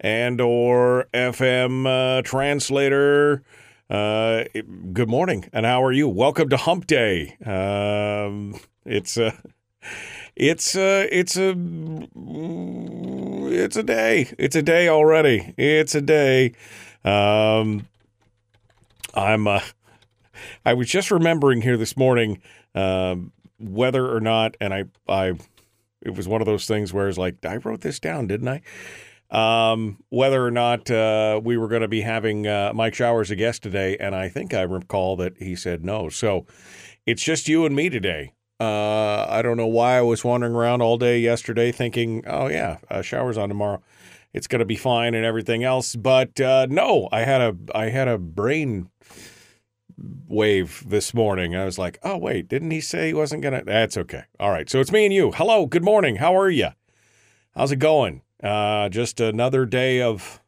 and or FM uh, translator. Uh, good morning, and how are you? Welcome to Hump Day. Um, it's a, it's a, it's a, it's a day. It's a day already. It's a day. Um, I'm. Uh, I was just remembering here this morning um, whether or not, and I, I, it was one of those things where it's like I wrote this down, didn't I? Um, whether or not uh, we were going to be having uh, Mike Showers a guest today, and I think I recall that he said no. So it's just you and me today. Uh, I don't know why I was wandering around all day yesterday thinking, oh yeah, uh, Showers on tomorrow. It's going to be fine and everything else, but uh, no, I had a I had a brain wave this morning. I was like, oh, wait, didn't he say he wasn't going to? That's okay. All right. So it's me and you. Hello. Good morning. How are you? How's it going? Uh, just another day of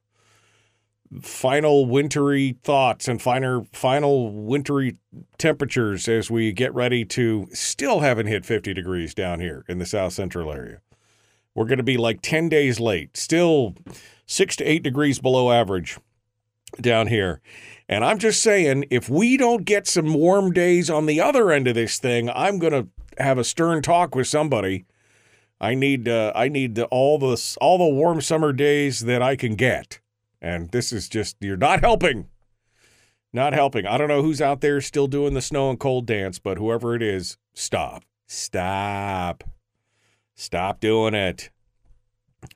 final wintry thoughts and final, final wintry temperatures as we get ready to still haven't hit 50 degrees down here in the south central area. We're going to be like 10 days late, still six to eight degrees below average down here. And I'm just saying, if we don't get some warm days on the other end of this thing, I'm going to have a stern talk with somebody. I need uh, I need all the all the warm summer days that I can get. And this is just you're not helping. Not helping. I don't know who's out there still doing the snow and cold dance, but whoever it is, stop. Stop. Stop doing it.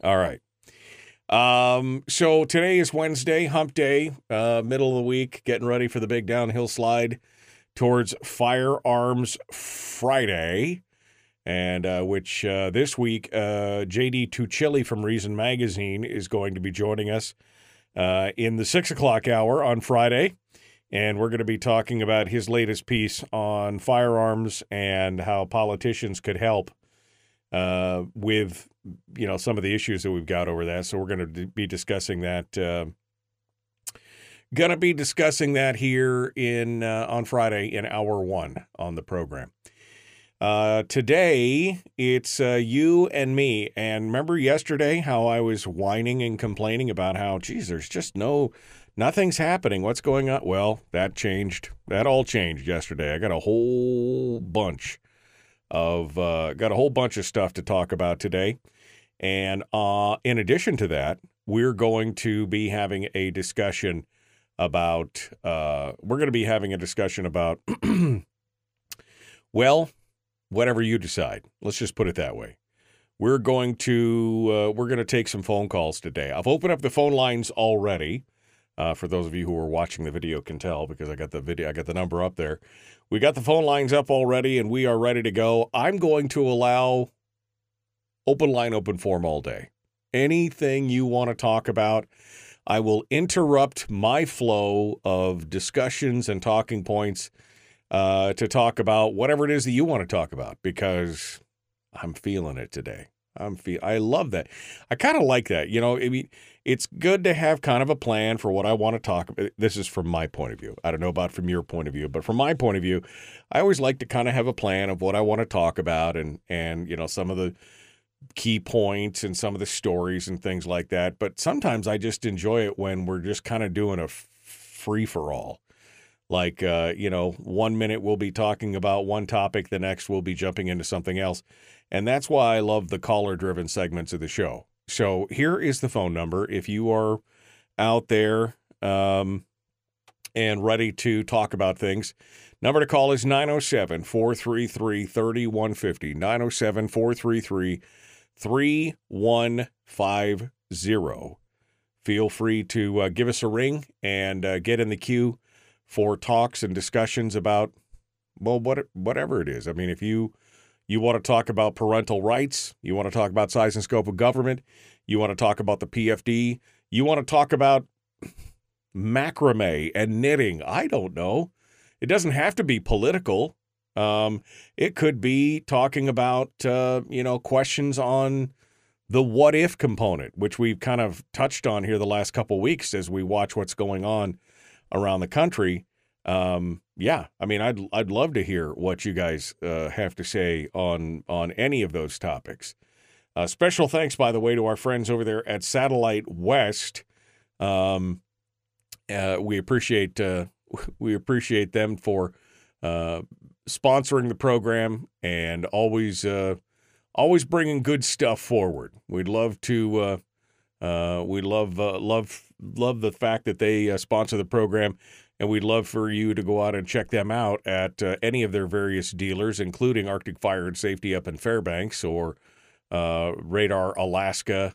All right. Um, so today is Wednesday, hump day, uh, middle of the week, getting ready for the big downhill slide towards Firearms Friday. And uh, which uh, this week, uh, JD Tuccille from Reason Magazine is going to be joining us uh, in the six o'clock hour on Friday. And we're going to be talking about his latest piece on firearms and how politicians could help uh, with you know some of the issues that we've got over that. So we're going to be discussing that. Uh, going to be discussing that here in on Friday in hour one on the program. Uh, today it's uh, you and me. And remember yesterday how I was whining and complaining about how, geez, there's just no, nothing's happening. What's going on? Well, that changed. That all changed yesterday. I got a whole bunch of uh, got a whole bunch of stuff to talk about today. And uh, in addition to that, we're going to be having a discussion about. Uh, we're going to be having a discussion about. well, whatever you decide. Let's just put it that way. We're going to uh, we're going to take some phone calls today. I've opened up the phone lines already. Uh, for those of you who are watching the video, can tell because I got the video, I got the number up there. We got the phone lines up already, and we are ready to go. I'm going to allow open line, open form all day. Anything you want to talk about, I will interrupt my flow of discussions and talking points uh, to talk about whatever it is that you want to talk about because I'm feeling it today. I'm feel I love that. I kind of like that. You know, I mean, it's good to have kind of a plan for what I want to talk about. This is from my point of view. I don't know about from your point of view, but from my point of view, I always like to kind of have a plan of what I want to talk about and and you know some of the key points and some of the stories and things like that. But sometimes I just enjoy it when we're just kind of doing a free for all. Like, uh, you know, one minute we'll be talking about one topic, the next we'll be jumping into something else. And that's why I love the caller driven segments of the show. So here is the phone number. If you are out there, um, and ready to talk about things. Number to call is 907 433 3150. 907 433 3150. Feel free to uh, give us a ring and uh, get in the queue for talks and discussions about, well, what, whatever it is. I mean, if you you want to talk about parental rights, you want to talk about size and scope of government, you want to talk about the PFD, you want to talk about macrame and knitting. I don't know. It doesn't have to be political. Um, it could be talking about uh, you know questions on the what if component, which we've kind of touched on here the last couple weeks as we watch what's going on around the country. Um, yeah, I mean, I'd I'd love to hear what you guys uh, have to say on on any of those topics. Uh, special thanks, by the way, to our friends over there at Satellite West. Um, uh, we appreciate uh, we appreciate them for uh, sponsoring the program and always uh, always bringing good stuff forward. We'd love to we love love love the fact that they sponsor the program, and we'd love for you to go out and check them out at any of their various dealers, including Arctic Fire and Safety up in Fairbanks or Radar Alaska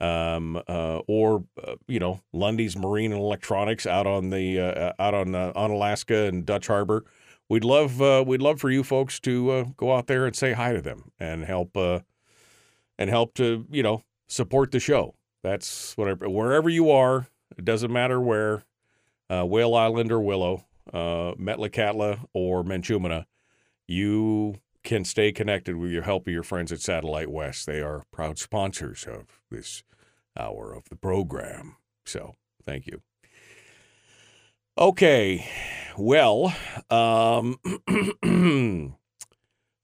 um, uh, or uh, you know Lundy's Marine and Electronics out on the uh, out on uh, Unalaska and Dutch Harbor. We'd love uh, we'd love for you folks to uh, go out there and say hi to them and help and help to you know support the show. That's whatever wherever you are. It doesn't matter where, Whale Island or Willow, Metlakatla or Minchumina. You can stay connected with your help of your friends at Satellite West. They are proud sponsors of this hour of the program. So thank you. Okay, well, um,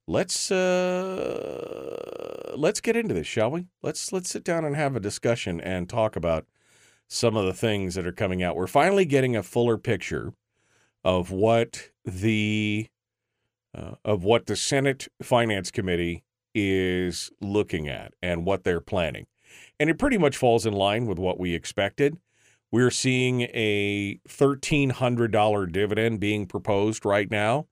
let's uh, let's get into this, shall we? Let's let's sit down and have a discussion and talk about some of the things that are coming out. We're finally getting a fuller picture of what the uh, of what the Senate Finance Committee is looking at and what they're planning. And it pretty much falls in line with what we expected. We're seeing a $1,300 dividend being proposed right now.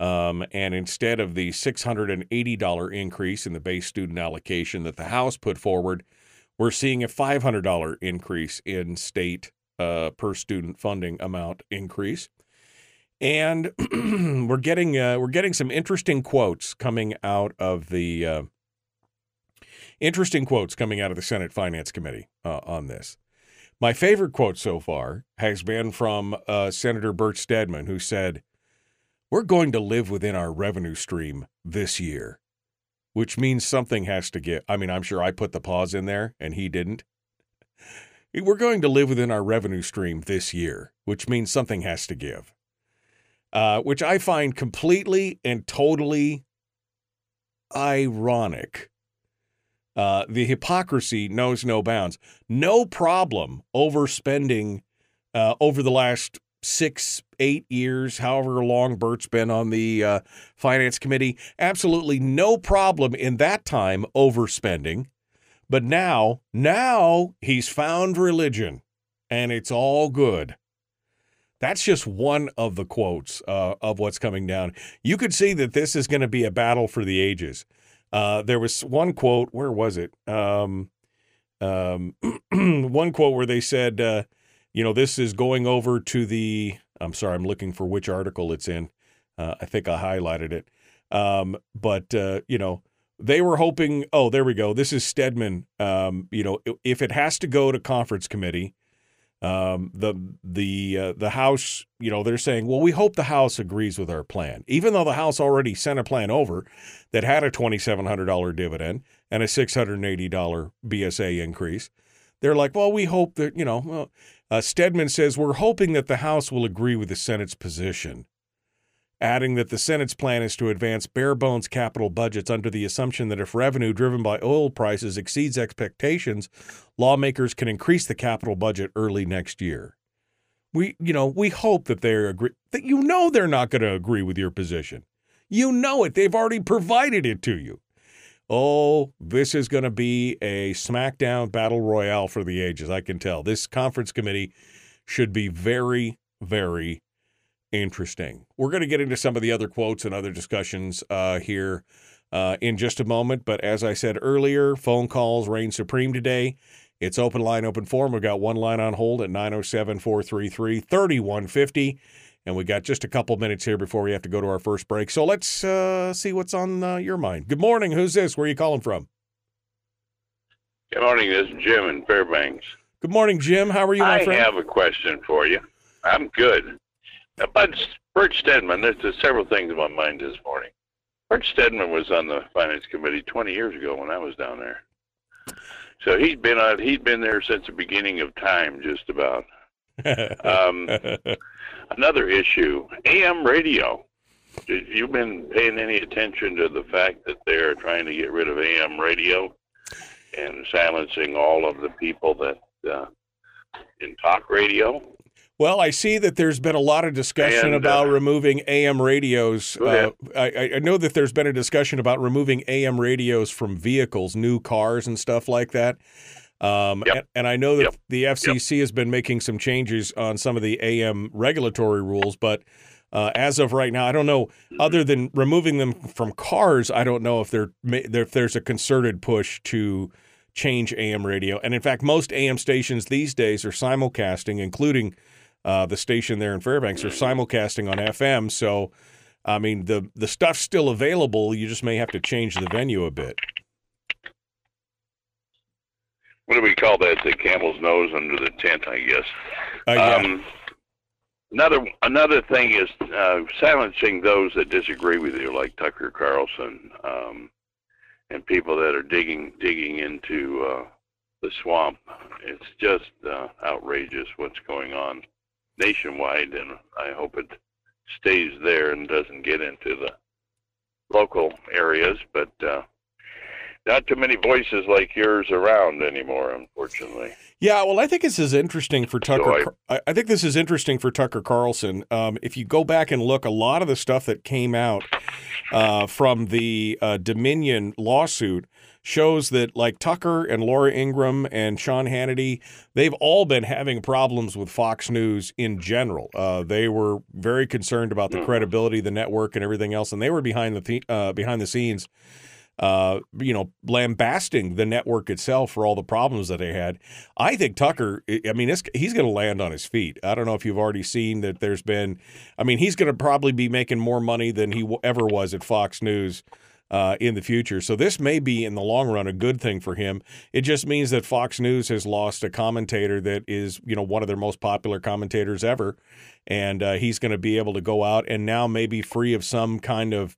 Um, and instead of the $680 increase in the base student allocation that the House put forward, we're seeing a $500 increase in state uh, per student funding amount increase and we're getting uh, we're getting some interesting quotes coming out of the uh, interesting quotes coming out of the Senate Finance Committee uh, on this. My favorite quote so far has been from uh, Senator Bert Stedman, who said, "We're going to live within our revenue stream this year." Which means something has to give. I mean, I'm sure I put the pause in there and he didn't. We're going to live within our revenue stream this year, which means something has to give uh, which I find completely and totally ironic. Uh, the hypocrisy knows no bounds. No problem overspending uh, over the last six, eight years, however long Bert's been on the uh, finance committee. Absolutely no problem in that time overspending. But now, now he's found religion and it's all good. That's just one of the quotes uh, of what's coming down. You could see that this is going to be a battle for the ages. Uh, there was one quote, where was it? Um, um, one quote where they said, uh, you know, this is going over to the, I'm sorry, I'm looking for which article it's in. Uh, I think I highlighted it. Um, but, uh, you know, they were hoping, oh, there we go. This is Stedman. Um, you know, if it has to go to conference committee, um, the the uh, the House, you know, they're saying, well, we hope the House agrees with our plan, even though the House already sent a plan over that had a twenty seven hundred dollar dividend and a six hundred and eighty dollar BSA increase. They're like, well, we hope that you know. Well, uh, Stedman says we're hoping that the House will agree with the Senate's position adding that the Senate's plan is to advance bare bones capital budgets under the assumption that if revenue driven by oil prices exceeds expectations, lawmakers can increase the capital budget early next year. We, you know, we hope that they agree that you know they're not going to agree with your position. You know it. They've already provided it to you. Oh, this is going to be a smackdown battle royale for the ages. I can tell. This conference committee should be very very interesting. We're going to get into some of the other quotes and other discussions uh, here uh, in just a moment. But as I said earlier, phone calls reign supreme today. It's open line, open forum. We've got one line on hold at 907 433 3150. And we got just a couple minutes here before we have to go to our first break. So let's uh, see what's on uh, your mind. Good morning. Who's this? Where are you calling from? Good morning. This is Jim in Fairbanks. Good morning, Jim. How are you, I friend? have a question for you. I'm good. About Bert Stedman, there's, there's several things in my mind this morning. Bert Stedman was on the finance committee 20 years ago when I was down there. So he's been on. He's been there since the beginning of time, just about. Um, another issue: AM radio. Have you been paying any attention to the fact that they're trying to get rid of AM radio and silencing all of the people that uh, in talk radio? Well, I see that there's been a lot of discussion And, about uh, removing AM radios. Uh, I, I know that there's been a discussion about removing AM radios from vehicles, new cars, and stuff like that. Um, Yep. and, and I know that Yep. the FCC has been making some changes on some of the AM regulatory rules, but uh, as of right now, I don't know. Other than removing them from cars, I don't know if there if there's a concerted push to change AM radio. And in fact, most AM stations these days are simulcasting, including uh, the station there in Fairbanks, are simulcasting on FM. So, I mean, the the stuff's still available. You just may have to change the venue a bit. What do we call that? The camel's nose under the tent, I guess. Uh, yeah. Um, another another thing is uh, silencing those that disagree with you, like Tucker Carlson, um, and people that are digging digging into uh, the swamp. It's just uh, outrageous what's going on nationwide, and I hope it stays there and doesn't get into the local areas. But uh, not too many voices like yours around anymore, unfortunately. Yeah, well, I think this is interesting for Tucker. I- Car- I, I think this is interesting for Tucker Carlson. Um, if you go back and look, a lot of the stuff that came out uh, from the uh, Dominion lawsuit shows that, like Tucker and Laura Ingraham and Sean Hannity, they've all been having problems with Fox News in general. Uh, they were very concerned about the credibility of the network and everything else, and they were behind the th- uh, behind the scenes uh, you know, lambasting the network itself for all the problems that they had. I think Tucker, I mean, he's going to land on his feet. I don't know if you've already seen that there's been, I mean, he's going to probably be making more money than he ever was at Fox News. Uh, in the future. So, this may be in the long run a good thing for him. It just means that Fox News has lost a commentator that is, you know, one of their most popular commentators ever. And uh, he's going to be able to go out and now maybe free of some kind of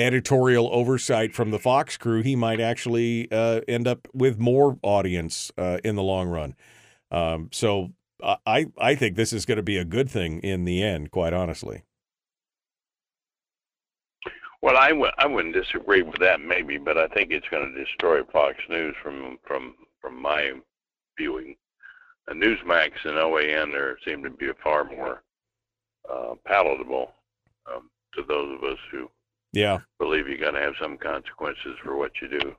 editorial oversight from the Fox crew, he might actually uh, end up with more audience uh, in the long run. Um, so I- I think this is going to be a good thing in the end, quite honestly. Well, I w- I wouldn't disagree with that, maybe, but I think it's going to destroy Fox News from from from my viewing. Newsmax and OAN there seem to be far more uh, palatable um, to those of us who Yeah, believe you got to have some consequences for what you do.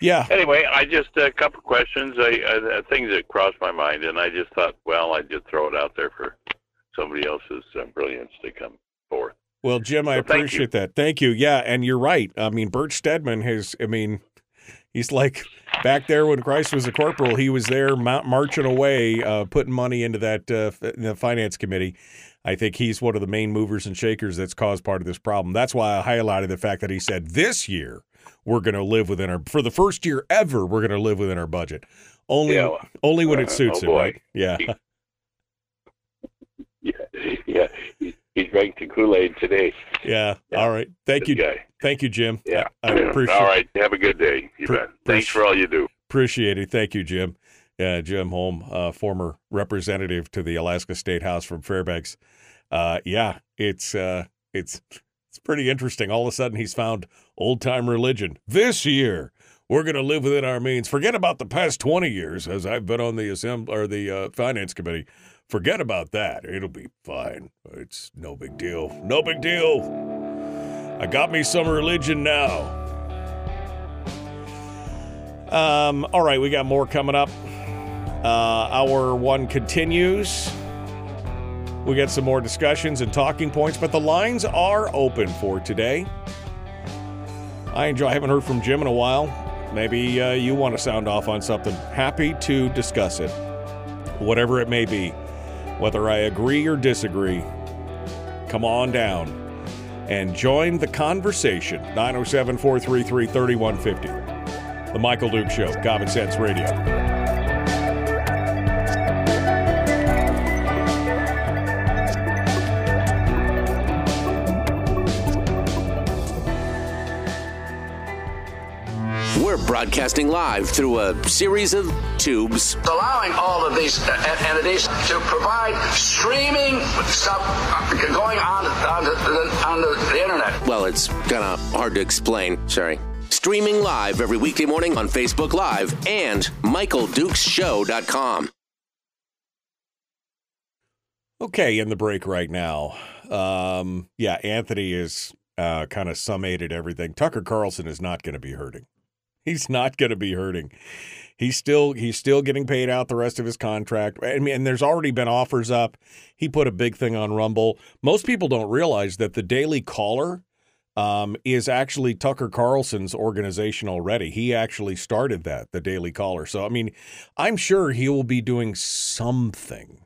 yeah, Anyway, I just a couple questions, I, I, things that crossed my mind, and I just thought, well, I'd just throw it out there for somebody else's uh, brilliance to come forth. Well, Jim, I So thank appreciate that. Thank you. Yeah, and you're right. I mean, Bert Stedman has. I mean, he's like back there when Christ was a corporal. He was there ma- marching away, uh, putting money into that uh, finance committee. I think he's one of the main movers and shakers that's caused part of this problem. That's why I highlighted the fact that he said this year we're going to live within our for the first year ever we're going to live within our budget. Only Yeah. only when it Uh, suits oh, him, boy. right? Yeah. Yeah, yeah. He, he drank the Kool Aid today. Yeah. Yeah. All right. Thank This you. guy. Thank you, Jim. Yeah. I, I appreciate All right. Have a good day. You Pre- bet. Thanks for all you do. Appreciate it. Thank you, Jim. Yeah, Jim Holm, uh, former representative to the Alaska State House from Fairbanks. Uh, yeah, it's uh, it's it's pretty interesting. All of a sudden, he's found old time religion. This year, we're going to live within our means. Forget about the past twenty years, as I've been on the assembly or the uh, finance committee. Forget about that. It'll be fine. It's no big deal. No big deal. I got me some religion now. Um, all right, we got more coming up. Uh, hour one continues. We get some more discussions and talking points, but the lines are open for today. I enjoy. I haven't heard from Jim in a while. Maybe uh, you want to sound off on something. Happy to discuss it, whatever it may be, whether I agree or disagree. Come on down and join the conversation. 907 433 3150. The Michael Duke Show, Common Sense Radio. Broadcasting live through a series of tubes. allowing all of these uh, entities to provide streaming stuff uh, going on on the, on the, the internet. Well, it's kind of hard to explain. Sorry. Streaming live every weekday morning on Facebook Live and MichaelDukesShow.com. Okay, in the break right now. Um, yeah, Anthony is uh, kind of summated everything. Tucker Carlson is not going to be hurting. He's not going to be hurting. He's still he's still getting paid out the rest of his contract. I mean, and there's already been offers up. He put a big thing on Rumble. Most people don't realize that the Daily Caller um, is actually Tucker Carlson's organization already. He actually started that, the Daily Caller. So I mean, I'm sure he will be doing something,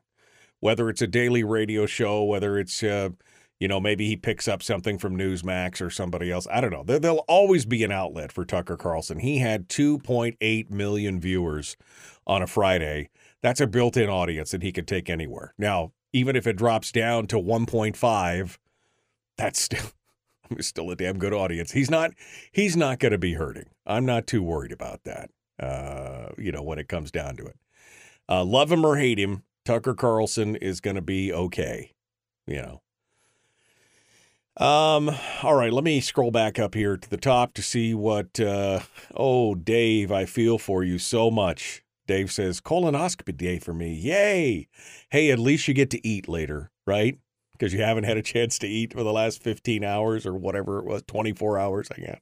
whether it's a daily radio show, whether it's uh, you know, maybe he picks up something from Newsmax or somebody else. I don't know. There, there'll always be an outlet for Tucker Carlson. He had 2.8 million viewers on a Friday. That's a built in audience that he could take anywhere. Now, even if it drops down to 1.5, that's still. Still a damn good audience. He's not. He's not going to be hurting. I'm not too worried about that. Uh, you know, when it comes down to it, uh, love him or hate him, Tucker Carlson is going to be okay. You know, um, all right, let me scroll back up here to the top to see what uh oh Dave, I feel for you so much. Dave says colonoscopy day for me. Yay. Hey, at least you get to eat later, right? Because you haven't had a chance to eat for the last 15 hours or whatever it was, 24 hours, I guess.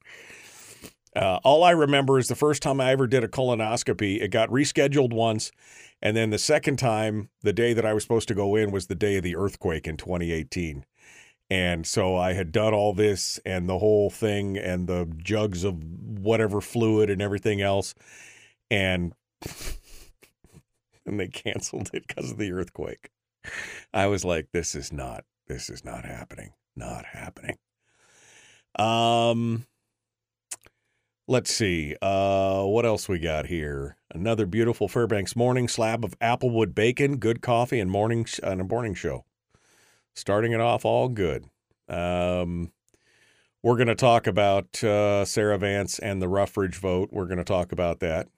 Uh, all I remember is the first time I ever did a colonoscopy, it got rescheduled once. And then the second time, the day that I was supposed to go in was the day of the earthquake in 2018. And so I had done all this and the whole thing and the jugs of whatever fluid and everything else. And and they canceled it because of the earthquake. I was like, this is not, this is not happening. Not happening. Um let's see. Uh what else we got here? Another beautiful Fairbanks morning slab of applewood bacon, good coffee, and morning and a morning show starting it off all good. Um, we're going to talk about uh, Sarah Vance and the Ruffridge vote. We're going to talk about that.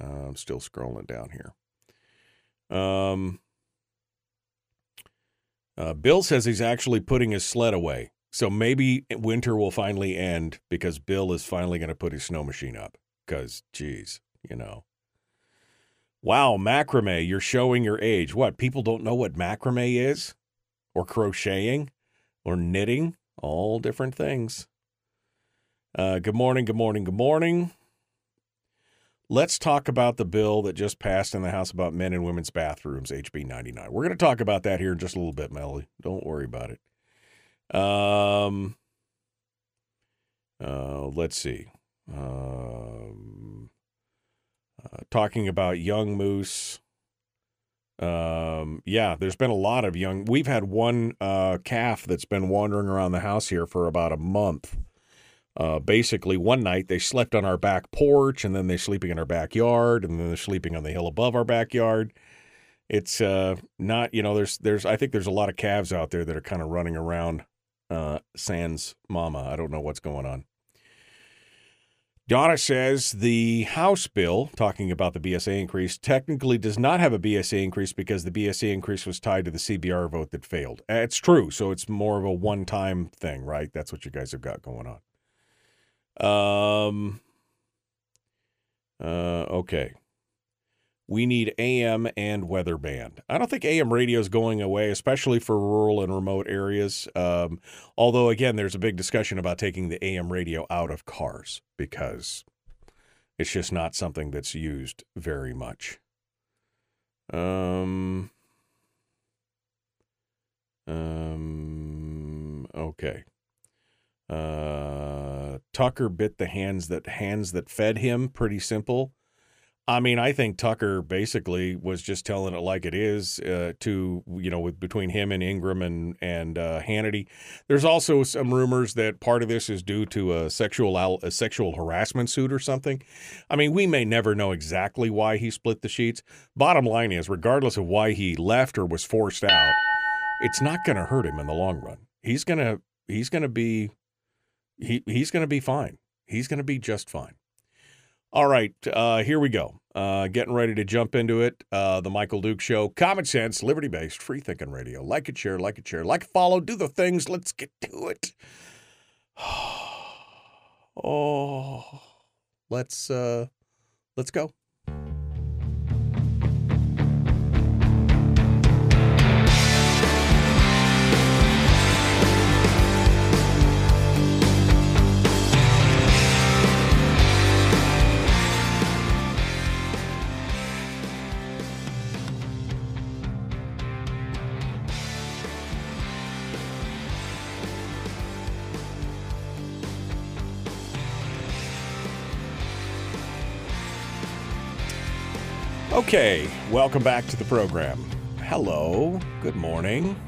Uh, I'm still scrolling down here. Um, uh, Bill says he's actually putting his sled away. So maybe winter will finally end because Bill is finally going to put his snow machine up. Because, geez, you know. Wow, macrame, you're showing your age. What? People don't know what macrame is? Or crocheting or knitting, all different things. Uh, good morning, good morning, good morning. Let's talk about the bill that just passed in the House about men and women's bathrooms, HB 99. We're going to talk about that here in just a little bit, Melly. Don't worry about it. Um, uh, let's see. Um, uh, talking about young moose. Um, yeah, there's been a lot of young. We've had one uh, calf that's been wandering around the house here for about a month. Uh, basically, one night they slept on our back porch, and then they're sleeping in our backyard, and then they're sleeping on the hill above our backyard. It's uh, not, you know, there's, there's, I think there's a lot of calves out there that are kind of running around uh, sans mama. I don't know what's going on. Donna says the House bill, talking about the BSA increase, technically does not have a BSA increase because the BSA increase was tied to the CBR vote that failed. Uh, It's true. So it's more of a one time thing, right? That's what you guys have got going on. Um, uh, okay. We need AM and weather band. I don't think AM radio is going away, especially for rural and remote areas. Um, although, again, there's a big discussion about taking the AM radio out of cars because it's just not something that's used very much. Um, Um, okay. Uh, Tucker bit the hands that hands that fed him. Pretty simple. I mean, I think Tucker basically was just telling it like it is uh, to you know with between him and Ingraham and and uh, Hannity. There's also some rumors that part of this is due to a sexual a sexual harassment suit or something. I mean, we may never know exactly why he split the sheets. Bottom line is, regardless of why he left or was forced out, it's not going to hurt him in the long run. He's gonna he's gonna be he he's gonna be fine. He's gonna be just fine. All right, uh, here we go. Uh, getting ready to jump into it. Uh, the Michael Duke Show, common sense, liberty based, free thinking radio. Like it, share, like it, share, like, follow, do the things. Let's get to it. Oh, let's uh, let's go. Okay, welcome back to the program. Hello, good morning.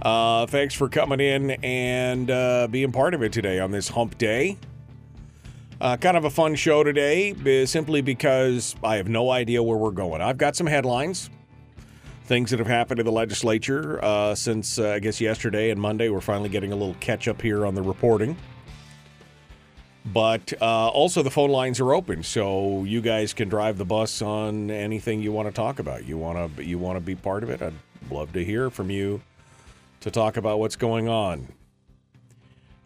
Uh, thanks for coming in and uh, being part of it today on this hump day. Uh, kind of a fun show today, simply because I have no idea where we're going. I've got some headlines, things that have happened in the legislature uh, since, uh, I guess, yesterday and Monday. We're finally getting a little catch up here on the reporting. But uh, also, the phone lines are open, so you guys can drive the bus on anything you want to talk about. You want to you want to be part of it. I'd love to hear from you to talk about what's going on.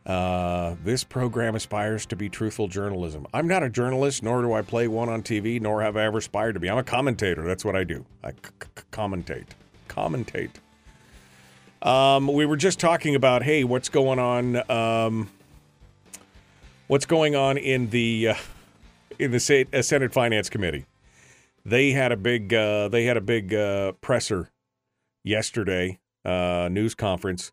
Uh, this program aspires to be truthful journalism. I'm not a journalist, nor do I play one on TV, nor have I ever aspired to be. I'm a commentator. That's what I do. I c- c- commentate. Commentate. Um, we were just talking about, hey, what's going on? Um, what's going on in the uh, in the Senate, uh, Senate Finance Committee. They had a big uh, they had a big uh, presser yesterday, uh, news conference,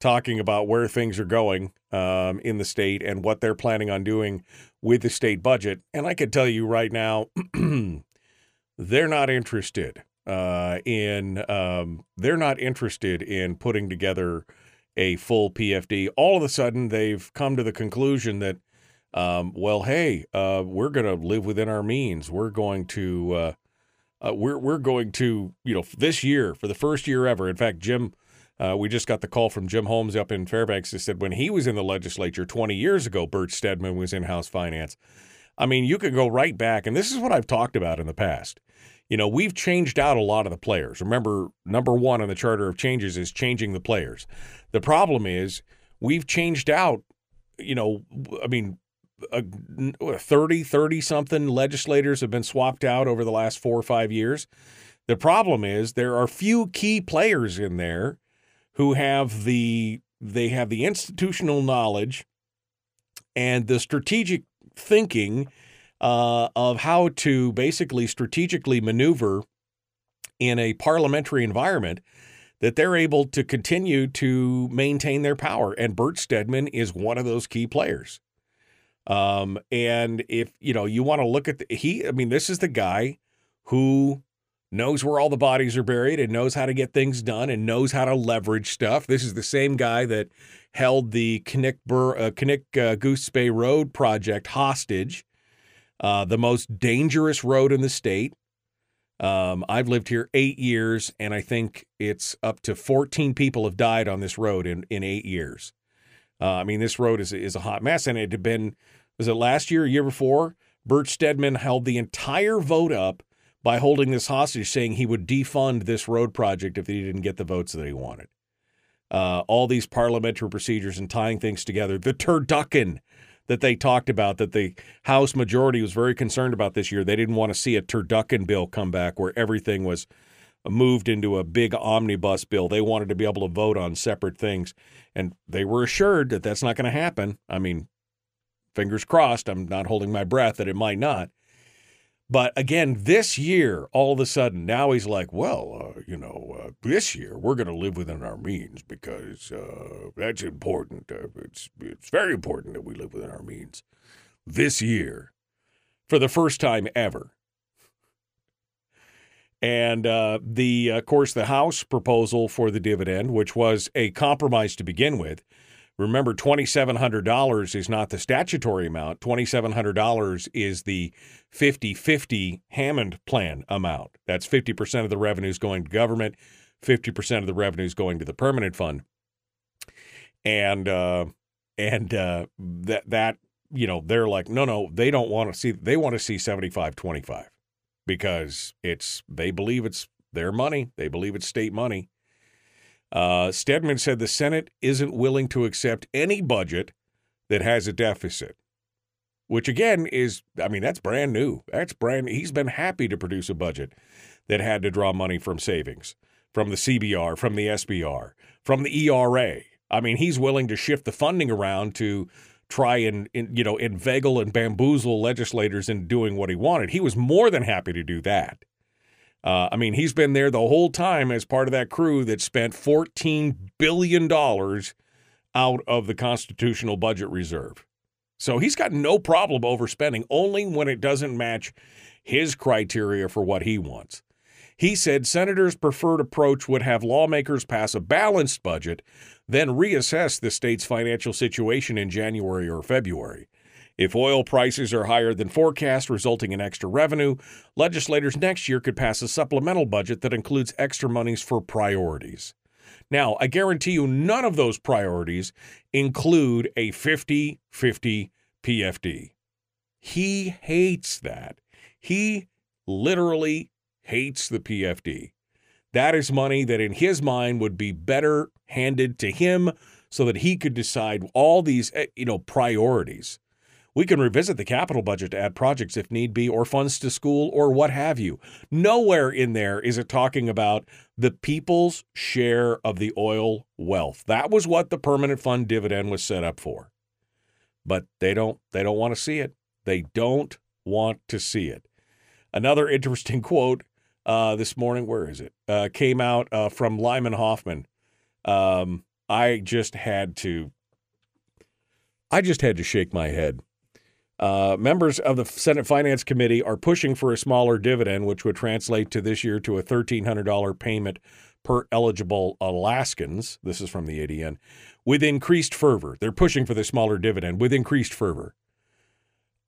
talking about where things are going um, in the state and what they're planning on doing with the state budget. And I can tell you right now, they're not interested uh, in um, they're not interested in putting together a full PFD. All of a sudden, they've come to the conclusion that um, well, hey, uh, we're going to live within our means. We're going to, uh, uh, we're we're going to, you know, this year for the first year ever. In fact, Jim, uh, we just got the call from Jim Holmes up in Fairbanks. That said when he was in the legislature 20 years ago, Bert Stedman was in House Finance. I mean, you could go right back, and this is what I've talked about in the past. You know, we've changed out a lot of the players. Remember, number one on the charter of changes is changing the players. The problem is we've changed out. You know, I mean, uh, 30, 30 something legislators have been swapped out over the last four or five years. The problem is there are few key players in there who have the they have the institutional knowledge and the strategic thinking uh, of how to basically strategically maneuver in a parliamentary environment that they're able to continue to maintain their power. And Bert Stedman is one of those key players. Um, and if you know you want to look at the, he, I mean, this is the guy who knows where all the bodies are buried and knows how to get things done and knows how to leverage stuff. This is the same guy that held the Knik, Bur- uh, uh, Goose Bay Road project hostage, uh, the most dangerous road in the state. Um, I've lived here eight years, and I think it's up to 14 people have died on this road in, in eight years. Uh, I mean, this road is is a hot mess, and it had been was it last year, year before? Bert Stedman held the entire vote up by holding this hostage, saying he would defund this road project if he didn't get the votes that he wanted. Uh, all these parliamentary procedures and tying things together. The turducken that they talked about, that the House majority was very concerned about this year. They didn't want to see a turducken bill come back where everything was moved into a big omnibus bill. They wanted to be able to vote on separate things. And they were assured that that's not going to happen. I mean, fingers crossed, I'm not holding my breath that it might not. But again, this year, all of a sudden, now he's like, well, uh, you know, uh, this year we're going to live within our means because uh, that's important. Uh, it's it's very important that we live within our means. This year, for the first time ever. And uh, the, of course, the House proposal for the dividend, which was a compromise to begin with, Remember, $2,700 is not the statutory amount. $2,700 is the 50 50 Hammond plan amount. That's 50% of the revenues going to government, 50% of the revenues going to the permanent fund. And, uh, and uh, that, that, you know, they're like, no, no, they don't want to see, they want to see 75 25 because it's, they believe it's their money. They believe it's state money. Uh, Stedman said the Senate isn't willing to accept any budget that has a deficit, which again is, I mean, that's brand new. That's brand. He's been happy to produce a budget that had to draw money from savings, from the CBR, from the SBR, from the ERA. I mean, he's willing to shift the funding around to try and, you know inveigle and bamboozle legislators into doing what he wanted. He was more than happy to do that. Uh, I mean, he's been there the whole time as part of that crew that spent $14 billion out of the constitutional budget reserve. So he's got no problem overspending, only when it doesn't match his criteria for what he wants. He said senators' preferred approach would have lawmakers pass a balanced budget, then reassess the state's financial situation in January or February. If oil prices are higher than forecast, resulting in extra revenue, legislators next year could pass a supplemental budget that includes extra monies for priorities. Now, I guarantee you none of those priorities include a 50 50 PFD. He hates that. He literally hates the PFD. That is money that, in his mind, would be better handed to him so that he could decide all these, eh, you know, priorities. We can revisit the capital budget to add projects if need be, or funds to school, or what have you. Nowhere in there is it talking about the people's share of the oil wealth. That was what the permanent fund dividend was set up for. But they don't they don't want to see it. They don't want to see it. Another interesting quote uh, this morning, where is it? Uh, came out uh, from Lyman Hoffman. Um, I just had to I just had to shake my head. Uh, members of the Senate Finance Committee are pushing for a smaller dividend, which would translate to this year to a $1,300 payment per eligible Alaskans. This is from the ADN. With increased fervor. They're pushing for the smaller dividend with increased fervor.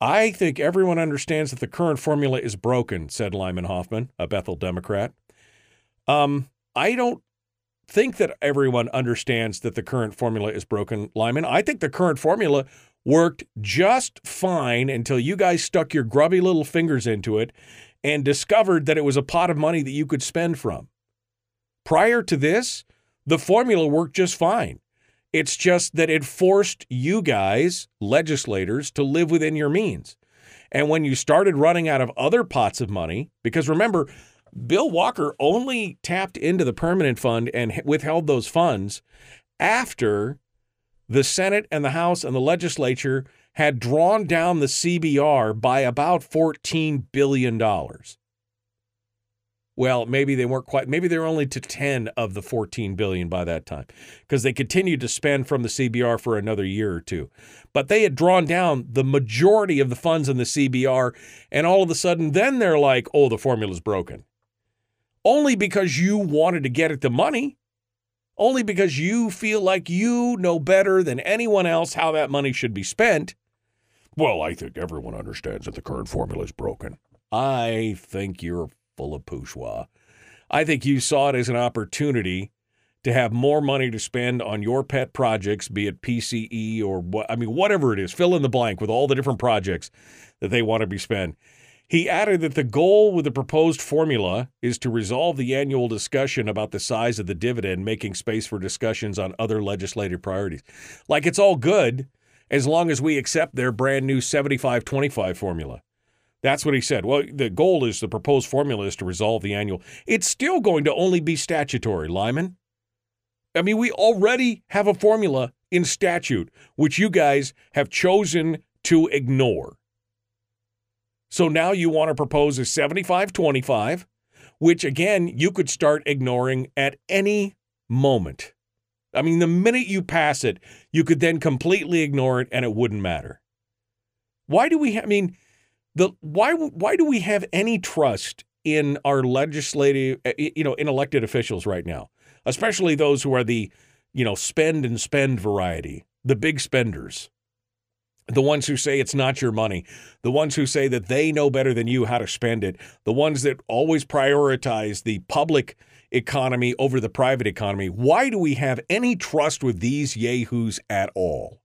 I think everyone understands that the current formula is broken, said Lyman Hoffman, a Bethel Democrat. Um, I don't think that everyone understands that the current formula is broken, Lyman. I think the current formula worked just fine until you guys stuck your grubby little fingers into it and discovered that it was a pot of money that you could spend from. Prior to this, the formula worked just fine. It's just that it forced you guys, legislators, to live within your means. And when you started running out of other pots of money, because remember, Bill Walker only tapped into the permanent fund and withheld those funds after the Senate and the House and the legislature had drawn down the CBR by about $14 billion. Well, maybe they weren't quite, maybe they were only to 10 of the 14 billion by that time because they continued to spend from the CBR for another year or two. But they had drawn down the majority of the funds in the CBR, and all of a sudden, then they're like, oh, the formula's broken. Only because you wanted to get at the money only because you feel like you know better than anyone else how that money should be spent. Well, I think everyone understands that the current formula is broken. I think you're full of bourgeois. I think you saw it as an opportunity to have more money to spend on your pet projects, be it PCE or what, I mean, whatever it is, fill in the blank with all the different projects that they want to be spent. He added that the goal with the proposed formula is to resolve the annual discussion about the size of the dividend, making space for discussions on other legislative priorities. Like it's all good as long as we accept their brand new 75 25 formula. That's what he said. Well, the goal is the proposed formula is to resolve the annual. It's still going to only be statutory, Lyman. I mean, we already have a formula in statute, which you guys have chosen to ignore. So now you want to propose a 75 25, which again, you could start ignoring at any moment. I mean, the minute you pass it, you could then completely ignore it and it wouldn't matter. Why do we, ha- I mean, the why why do we have any trust in our legislative, uh, you know, in elected officials right now, especially those who are the, you know, spend and spend variety, the big spenders, the ones who say it's not your money, the ones who say that they know better than you how to spend it, the ones that always prioritize the public economy over the private economy. Why do we have any trust with these yahoos at all?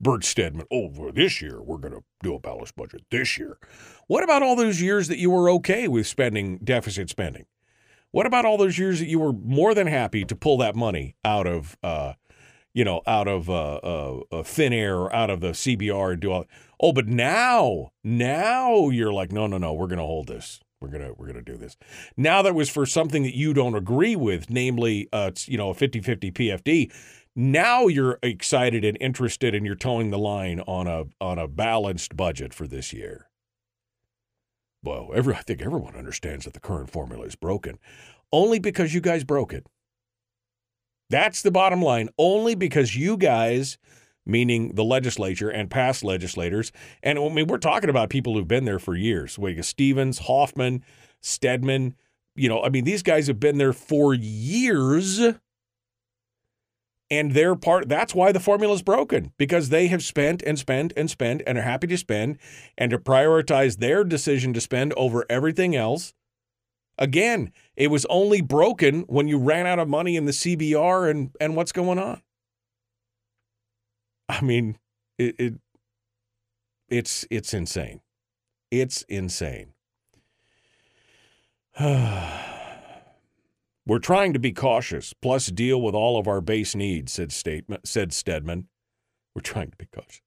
Bert Stedman, oh, for this year, we're going to do a balanced budget this year. What about all those years that you were okay with spending deficit spending? What about all those years that you were more than happy to pull that money out of, uh, you know, out of uh, uh, uh thin air or out of the CBR and do all? Oh, but now, now you're like, no, no, no, we're going to hold this. We're gonna we're gonna do this. Now that was for something that you don't agree with, namely, uh, you know, a 50-50 PFD now you're excited and interested and you're toeing the line on a on a balanced budget for this year. Well, every, I think everyone understands that the current formula is broken. Only because you guys broke it. That's the bottom line. Only because you guys, meaning the legislature and past legislators, and I mean we're talking about people who've been there for years. Wait, Stevens, Hoffman, Stedman. You know, I mean these guys have been there for years and they're part that's why the formula is broken because they have spent and spent and spent and are happy to spend and to prioritize their decision to spend over everything else again it was only broken when you ran out of money in the cbr and and what's going on i mean it, it it's it's insane it's insane We're trying to be cautious, plus deal with all of our base needs, said, statement, said Stedman. We're trying to be cautious.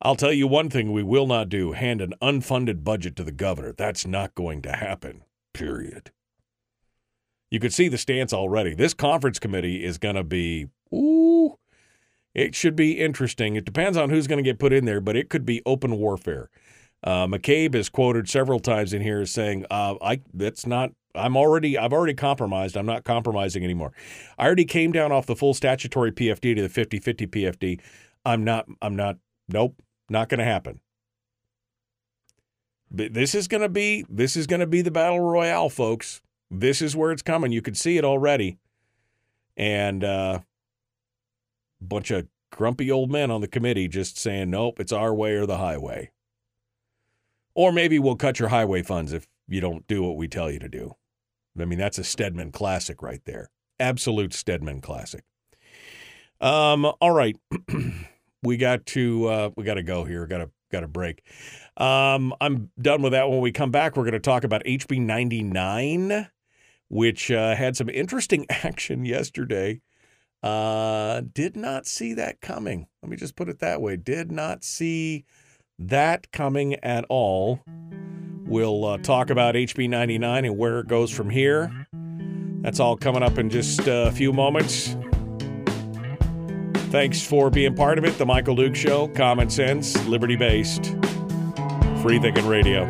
I'll tell you one thing we will not do hand an unfunded budget to the governor. That's not going to happen, period. You could see the stance already. This conference committee is going to be, ooh, it should be interesting. It depends on who's going to get put in there, but it could be open warfare. Uh, McCabe is quoted several times in here as saying, uh, "I that's not I'm already I've already compromised. I'm not compromising anymore. I already came down off the full statutory PFD to the 50-50 PFD. I'm not I'm not nope, not going to happen. But this is going to be this is going to be the battle royale, folks. This is where it's coming. You could see it already. And uh bunch of grumpy old men on the committee just saying, "Nope, it's our way or the highway." Or maybe we'll cut your highway funds if you don't do what we tell you to do. I mean, that's a Stedman classic right there. Absolute Stedman classic. Um, all right. we got to uh, we got to go here. Got to got to break. Um, I'm done with that. When we come back, we're going to talk about HB 99, which uh, had some interesting action yesterday. Uh, did not see that coming. Let me just put it that way. Did not see that coming at all. We'll uh, talk about HB 99 and where it goes from here. That's all coming up in just a few moments. Thanks for being part of it. The Michael Duke Show, common sense, liberty based, free thinking radio.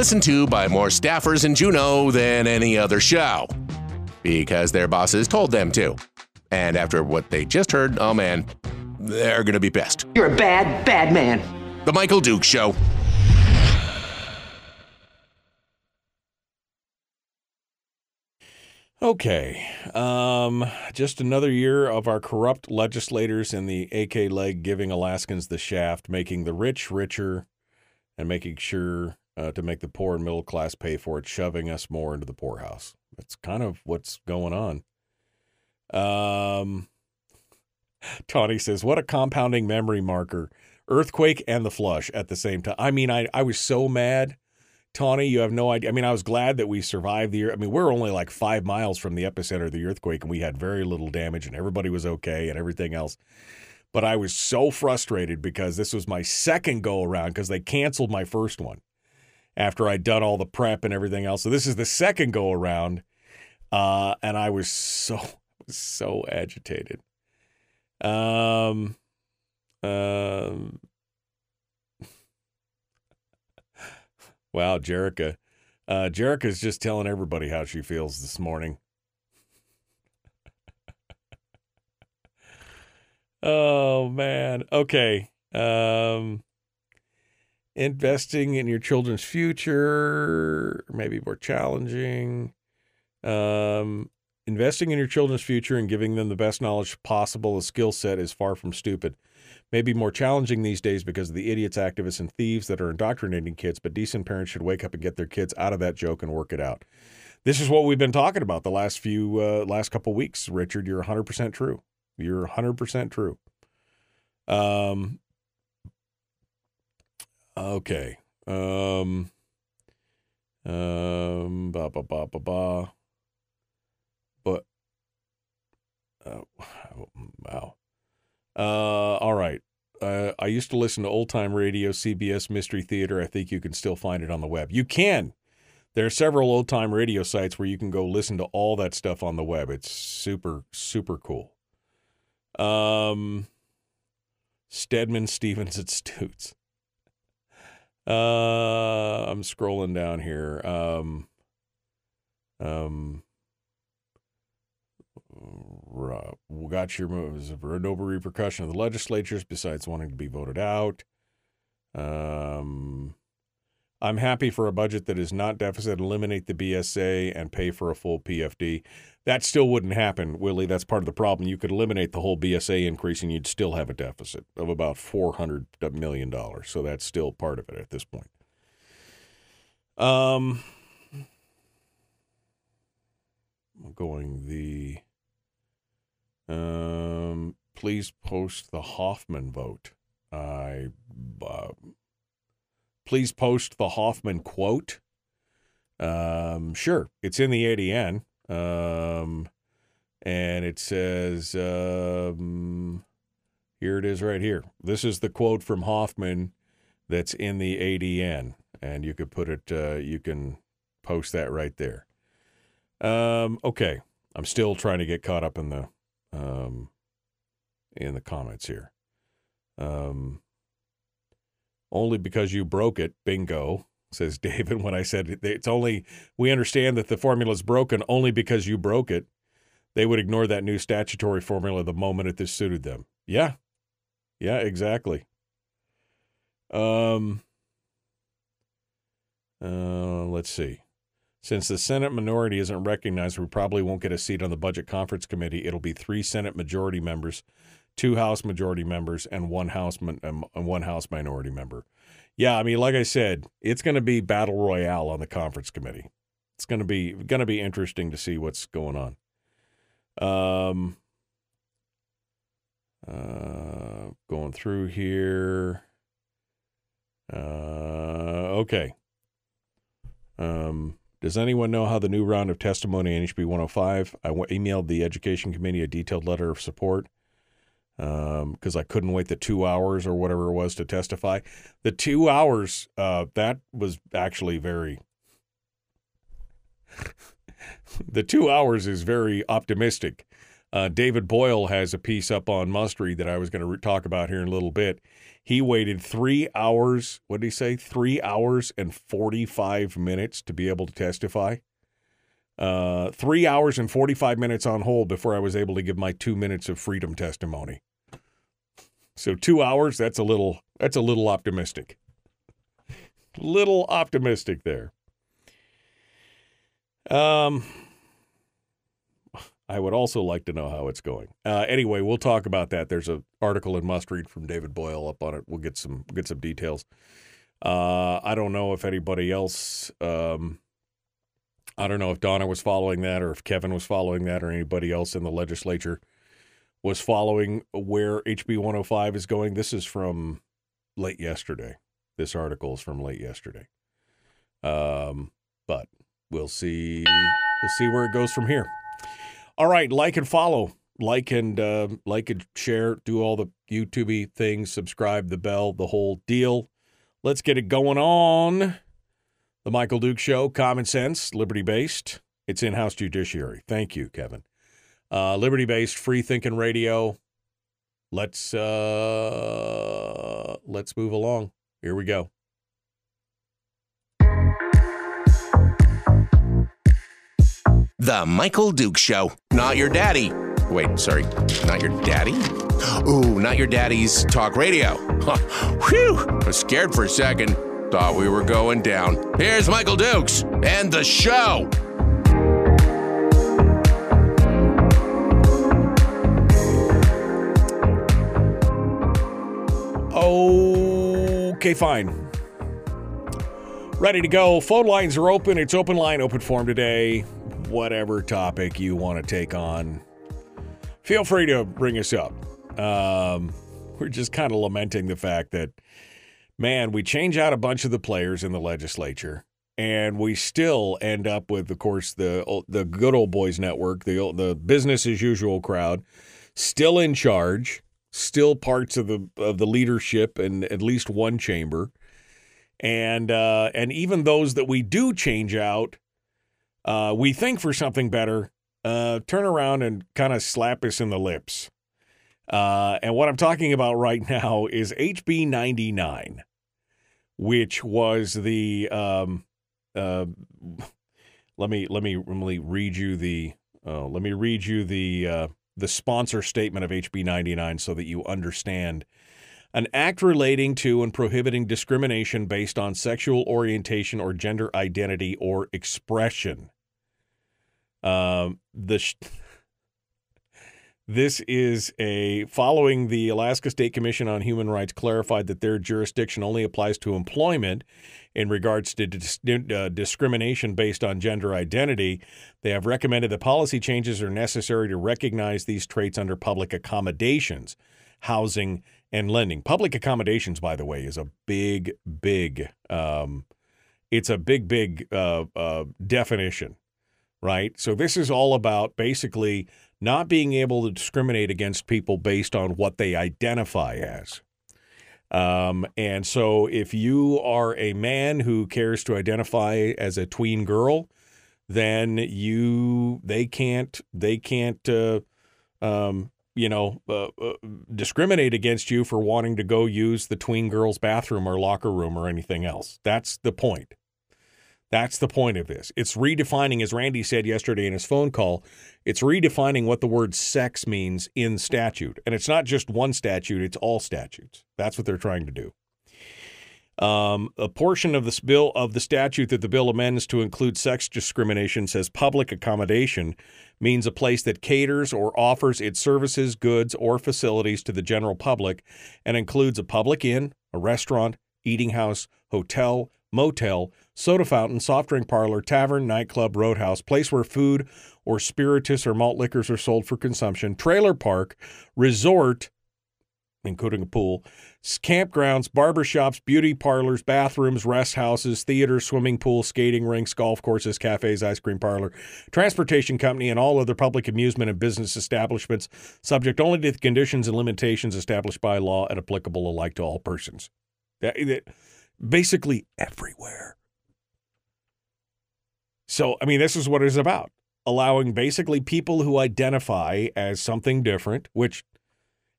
Listened to by more staffers in Juneau than any other show. Because their bosses told them to. And after what they just heard, oh man, they're gonna be pissed. You're a bad, bad man. The Michael Duke Show. Okay. Um, just another year of our corrupt legislators in the AK leg giving Alaskans the shaft, making the rich richer and making sure uh, to make the poor and middle class pay for it, shoving us more into the poorhouse. That's kind of what's going on. Um, Tawny says, "What a compounding memory marker! Earthquake and the flush at the same time. I mean, I I was so mad." Tawny, you have no idea. I mean, I was glad that we survived the. I mean, we're only like five miles from the epicenter of the earthquake, and we had very little damage, and everybody was okay, and everything else. But I was so frustrated because this was my second go around because they canceled my first one after I'd done all the prep and everything else. So this is the second go around, uh, and I was so so agitated. Um, um, wow, Jerica. Uh, Jerica's just telling everybody how she feels this morning. oh man. Okay. Um, investing in your children's future, maybe more challenging. Um, investing in your children's future and giving them the best knowledge possible, a skill set is far from stupid. Maybe more challenging these days because of the idiots, activists, and thieves that are indoctrinating kids, but decent parents should wake up and get their kids out of that joke and work it out. This is what we've been talking about the last few uh, last couple weeks, Richard. You're 100% true. You're 100% true. Um, Okay. Um. Um. Ba ba ba ba ba. But. Uh, wow. Uh. All right. Uh, I used to listen to old time radio, CBS Mystery Theater. I think you can still find it on the web. You can. There are several old time radio sites where you can go listen to all that stuff on the web. It's super, super cool. Um, Stedman, Stevens, and Stutes. Uh, I'm scrolling down here. Um, um, got your moves. No repercussion of the legislatures besides wanting to be voted out. Um, I'm happy for a budget that is not deficit, eliminate the BSA, and pay for a full PFD. That still wouldn't happen, Willie. That's part of the problem. You could eliminate the whole BSA increase and you'd still have a deficit of about $400 million. So that's still part of it at this point. Um, going the. Um, please post the Hoffman vote. I. Uh, please post the Hoffman quote. Um, sure, it's in the ADN. Um, and it says, um, here it is right here. This is the quote from Hoffman that's in the ADN. And you could put it, uh, you can post that right there. Um, okay. I'm still trying to get caught up in the, um, in the comments here. Um, only because you broke it, bingo says David, when I said it's only, we understand that the formula is broken only because you broke it. They would ignore that new statutory formula the moment it this suited them. Yeah. Yeah, exactly. Um, uh, let's see. Since the Senate minority isn't recognized, we probably won't get a seat on the Budget Conference Committee. It'll be three Senate majority members, two House majority members, and one House and one House minority member. Yeah, I mean, like I said, it's going to be battle royale on the conference committee. It's going to be going to be interesting to see what's going on. Um, uh, going through here. Uh, okay. Um, does anyone know how the new round of testimony in HB 105? I emailed the Education Committee a detailed letter of support because um, I couldn't wait the two hours or whatever it was to testify. The two hours, uh, that was actually very. the two hours is very optimistic. Uh, David Boyle has a piece up on Must Read that I was going to re- talk about here in a little bit. He waited three hours, what did he say? Three hours and 45 minutes to be able to testify. Uh, three hours and 45 minutes on hold before I was able to give my two minutes of freedom testimony. So two hours, that's a little that's a little optimistic. Little optimistic there. Um I would also like to know how it's going. Uh, anyway, we'll talk about that. There's an article in Must Read from David Boyle up on it. We'll get some get some details. Uh, I don't know if anybody else. Um, I don't know if Donna was following that, or if Kevin was following that, or anybody else in the legislature was following where HB 105 is going. This is from late yesterday. This article is from late yesterday. Um, but we'll see. We'll see where it goes from here. All right, like and follow, like and uh, like and share, do all the YouTubey things, subscribe, the bell, the whole deal. Let's get it going on. The Michael Duke Show, common sense, liberty based. It's in house judiciary. Thank you, Kevin. Uh, liberty based, free thinking radio. Let's uh, let's move along. Here we go. The Michael Duke Show. Not your daddy. Wait, sorry. Not your daddy? Ooh, not your daddy's talk radio. Whew. I was scared for a second. Thought we were going down. Here's Michael Dukes and the show. Okay, fine. Ready to go. Phone lines are open. It's open line, open form today. Whatever topic you want to take on, feel free to bring us up. Um, we're just kind of lamenting the fact that, man, we change out a bunch of the players in the legislature, and we still end up with, of course, the the good old boys network, the the business as usual crowd, still in charge, still parts of the of the leadership in at least one chamber, and uh, and even those that we do change out, uh, we think for something better, uh, turn around and kind of slap us in the lips. Uh, and what I'm talking about right now is HB 99, which was the um, uh, let me let me let me read you the uh, let me read you the uh, the sponsor statement of HB 99 so that you understand. An act relating to and prohibiting discrimination based on sexual orientation or gender identity or expression. Um, the sh- this is a following the Alaska State Commission on Human Rights clarified that their jurisdiction only applies to employment in regards to dis- uh, discrimination based on gender identity. They have recommended that policy changes are necessary to recognize these traits under public accommodations, housing, and lending. Public accommodations, by the way, is a big, big. Um, it's a big, big uh, uh, definition, right? So this is all about basically not being able to discriminate against people based on what they identify as. Um, and so if you are a man who cares to identify as a tween girl, then you they can't they can't uh, um, you know uh, uh, discriminate against you for wanting to go use the tween girl's bathroom or locker room or anything else. That's the point. That's the point of this. It's redefining, as Randy said yesterday in his phone call, it's redefining what the word sex means in statute. And it's not just one statute, it's all statutes. That's what they're trying to do. Um, a portion of this bill of the statute that the bill amends to include sex discrimination says public accommodation means a place that caters or offers its services, goods, or facilities to the general public and includes a public inn, a restaurant, eating house, hotel, motel, soda fountain, soft drink parlor, tavern, nightclub, roadhouse, place where food or spirituous or malt liquors are sold for consumption, trailer park, resort, including a pool, campgrounds, barbershops, beauty parlors, bathrooms, rest houses, theaters, swimming pools, skating rinks, golf courses, cafes, ice cream parlor, transportation company, and all other public amusement and business establishments, subject only to the conditions and limitations established by law and applicable alike to all persons. That, that, basically everywhere. So, I mean, this is what it's about allowing basically people who identify as something different, which,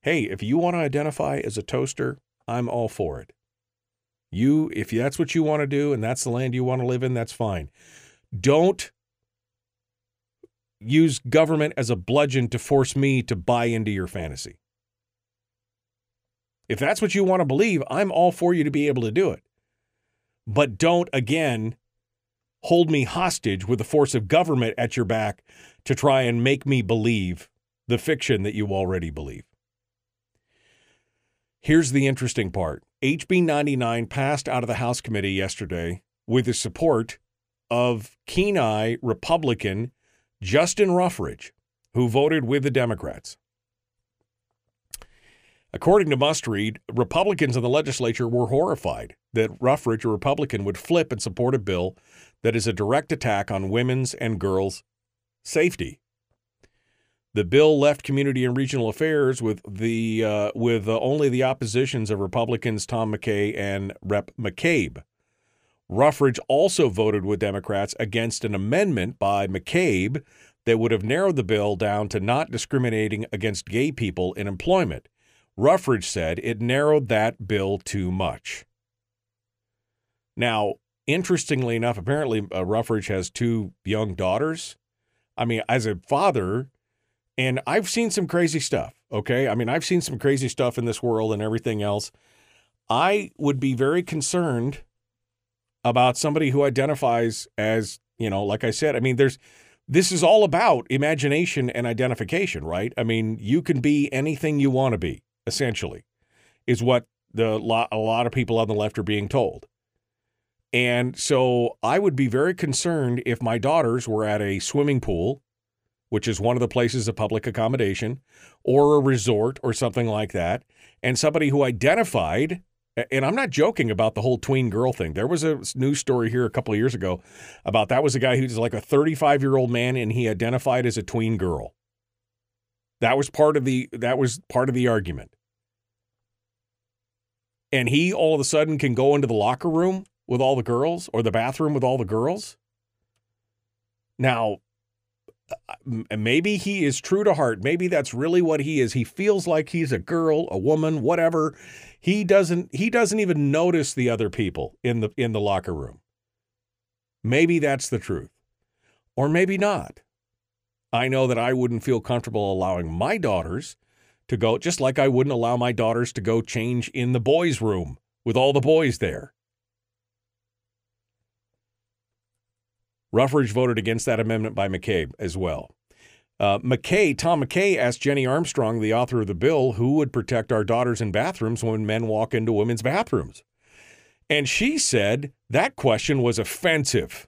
hey, if you want to identify as a toaster, I'm all for it. You, if that's what you want to do and that's the land you want to live in, that's fine. Don't use government as a bludgeon to force me to buy into your fantasy. If that's what you want to believe, I'm all for you to be able to do it. But don't, again, hold me hostage with the force of government at your back to try and make me believe the fiction that you already believe. Here's the interesting part HB 99 passed out of the House committee yesterday with the support of Kenai Republican Justin Ruffridge, who voted with the Democrats. According to Must Read, Republicans in the legislature were horrified that Ruffridge, a Republican, would flip and support a bill that is a direct attack on women's and girls' safety. The bill left Community and Regional Affairs with the uh, with uh, only the oppositions of Republicans Tom McKay and Rep. McCabe. Ruffridge also voted with Democrats against an amendment by McCabe that would have narrowed the bill down to not discriminating against gay people in employment. Ruffridge said it narrowed that bill too much. Now, interestingly enough, apparently uh, Ruffridge has two young daughters. I mean, as a father, and I've seen some crazy stuff, okay? I mean, I've seen some crazy stuff in this world and everything else. I would be very concerned about somebody who identifies as, you know, like I said, I mean, there's this is all about imagination and identification, right? I mean, you can be anything you want to be, essentially, is what the a lot of people on the left are being told. And so I would be very concerned if my daughters were at a swimming pool, which is one of the places of public accommodation, or a resort or something like that, and somebody who identified and I'm not joking about the whole tween girl thing. There was a news story here a couple of years ago about that was a guy who's like a 35 year old man and he identified as a tween girl. That was part of the that was part of the argument. And he all of a sudden can go into the locker room with all the girls or the bathroom with all the girls. Now, uh, maybe he is true to heart. Maybe that's really what he is. He feels like he's a girl, a woman, whatever. He doesn't he doesn't even notice the other people in the in the locker room. Maybe that's the truth. Or maybe not. I know that I wouldn't feel comfortable allowing my daughters to go just like I wouldn't allow my daughters to go change in the boys' room with all the boys there. Ruffridge voted against that amendment by McCabe as well. Uh, McKay, Tom McKay asked Jenny Armstrong, the author of the bill, who would protect our daughters in bathrooms when men walk into women's bathrooms. And she said that question was offensive.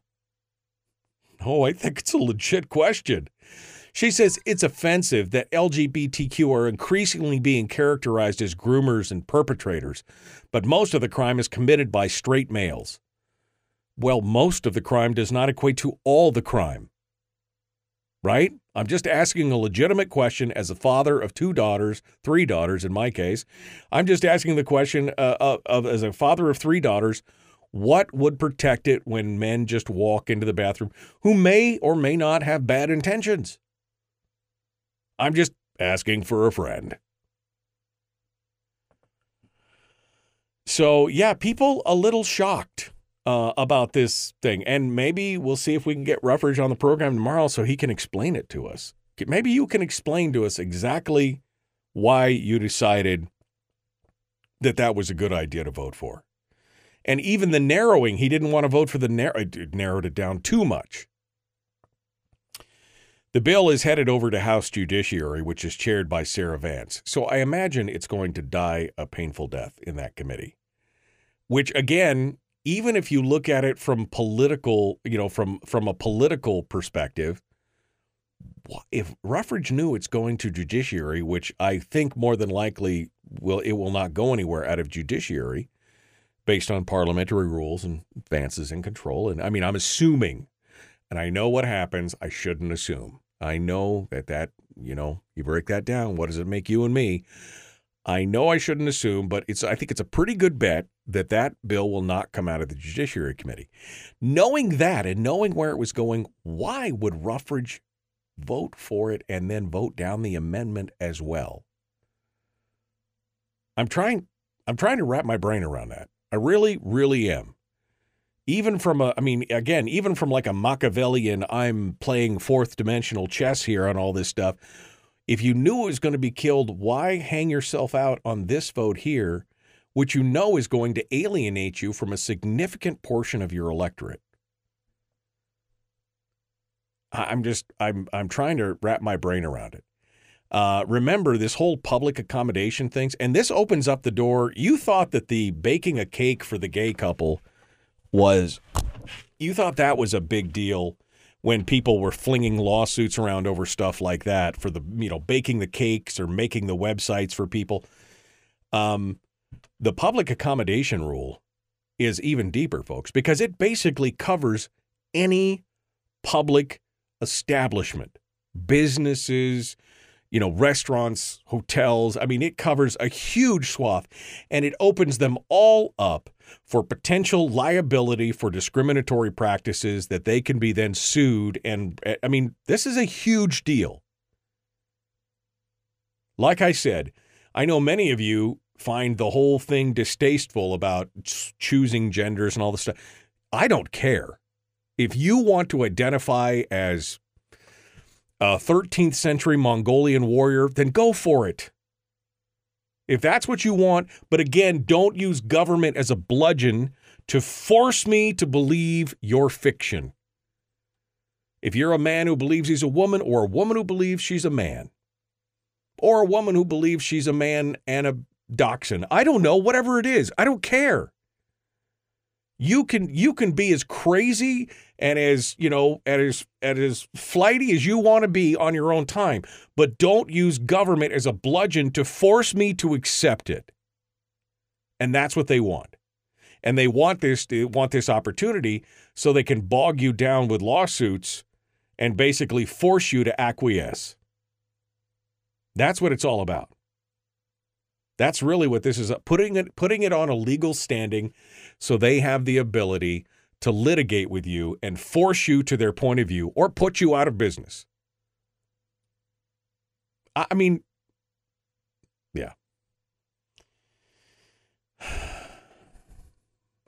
Oh, I think it's a legit question. She says it's offensive that LGBTQ are increasingly being characterized as groomers and perpetrators, but most of the crime is committed by straight males. Well, most of the crime does not equate to all the crime. Right? I'm just asking a legitimate question as a father of two daughters, three daughters in my case. I'm just asking the question uh, of, of, as a father of three daughters, what would protect it when men just walk into the bathroom who may or may not have bad intentions? I'm just asking for a friend. So, yeah, people a little shocked uh, about this thing. And maybe we'll see if we can get Ruffridge on the program tomorrow so he can explain it to us. Maybe you can explain to us exactly why you decided that that was a good idea to vote for. And even the narrowing, he didn't want to vote for the narrow, it narrowed it down too much. The bill is headed over to House Judiciary, which is chaired by Sarah Vance. So I imagine it's going to die a painful death in that committee, which again even if you look at it from political, you know, from from a political perspective, if Ruffridge knew it's going to judiciary, which I think more than likely will it will not go anywhere out of judiciary based on parliamentary rules and Vance's in control. And I mean, I'm assuming, and I know what happens. I shouldn't assume. I know that that you know you break that down. What does it make you and me? I know I shouldn't assume, but it's I think it's a pretty good bet that that bill will not come out of the Judiciary Committee. Knowing that and knowing where it was going, why would Ruffridge vote for it and then vote down the amendment as well? I'm trying I'm trying to wrap my brain around that. I really really am. Even from a I mean again, even from like a Machiavellian I'm playing fourth dimensional chess here on all this stuff if you knew it was going to be killed, why hang yourself out on this vote here, which you know is going to alienate you from a significant portion of your electorate? I'm just I'm I'm trying to wrap my brain around it. Uh, remember this whole public accommodation things, and this opens up the door. You thought that the baking a cake for the gay couple was, you thought that was a big deal when people were flinging lawsuits around over stuff like that for the you know baking the cakes or making the websites for people. Um, the public accommodation rule is even deeper, folks, because it basically covers any public establishment, businesses, you know, restaurants, hotels. I mean, it covers a huge swath and it opens them all up for potential liability for discriminatory practices that they can be then sued. And I mean, this is a huge deal. Like I said, I know many of you find the whole thing distasteful about choosing genders and all this stuff. I don't care. If you want to identify as a 13th century Mongolian warrior, then go for it. If that's what you want, but again, don't use government as a bludgeon to force me to believe your fiction. If you're a man who believes he's a woman, or a woman who believes she's a man, or a woman who believes she's a man and a dachshund, I don't know, whatever it is, I don't care. You can you can be as crazy and as you know and as and as flighty as you want to be on your own time, but don't use government as a bludgeon to force me to accept it. And that's what they want. And they want this they want this opportunity so they can bog you down with lawsuits and basically force you to acquiesce. That's what it's all about. That's really what this is putting it putting it on a legal standing so they have the ability to litigate with you and force you to their point of view or put you out of business. I mean, yeah.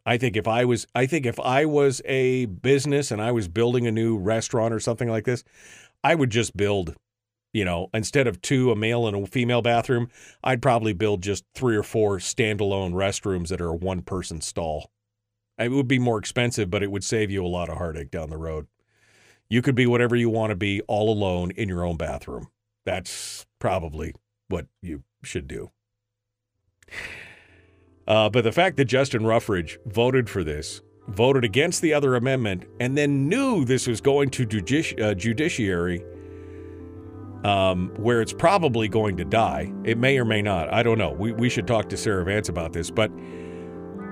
I think if I was I think if I was a business and I was building a new restaurant or something like this, I would just build you know, instead of two, a male and a female bathroom, I'd probably build just three or four standalone restrooms that are a one person stall. It would be more expensive, but it would save you a lot of heartache down the road. You could be whatever you want to be all alone in your own bathroom. That's probably what you should do. Uh, but the fact that Justin Ruffridge voted for this, voted against the other amendment, and then knew this was going to judici- uh, judiciary um, where it's probably going to die. It may or may not. I don't know. We, we should talk to Sarah Vance about this, but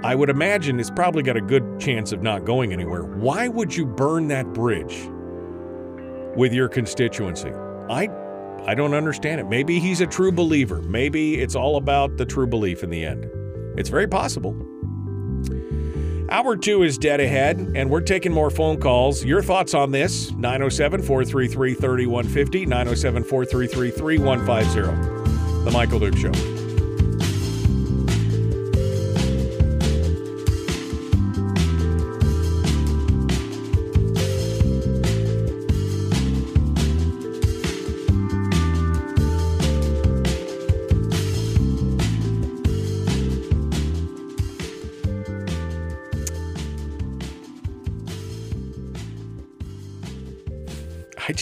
I would imagine it's probably got a good chance of not going anywhere. Why would you burn that bridge with your constituency? I I don't understand it. Maybe he's a true believer. Maybe it's all about the true belief in the end. It's very possible. Hour two is dead ahead, and we're taking more phone calls. Your thoughts on this 907 433 3150, 907 433 3150. The Michael Duke Show.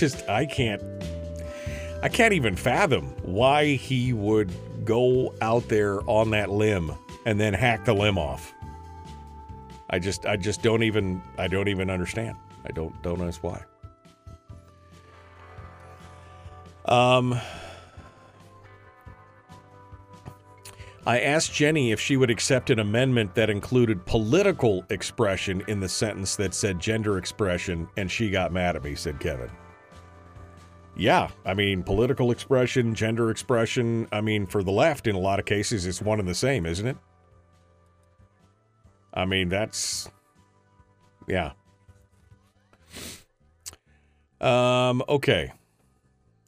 Just I can't I can't even fathom why he would go out there on that limb and then hack the limb off. I just I just don't even I don't even understand. I don't don't know why. Um I asked Jenny if she would accept an amendment that included political expression in the sentence that said gender expression, and she got mad at me, said Kevin. Yeah, I mean, political expression, gender expression. I mean, for the left, in a lot of cases, it's one and the same, isn't it? I mean, that's. Yeah. Um, okay.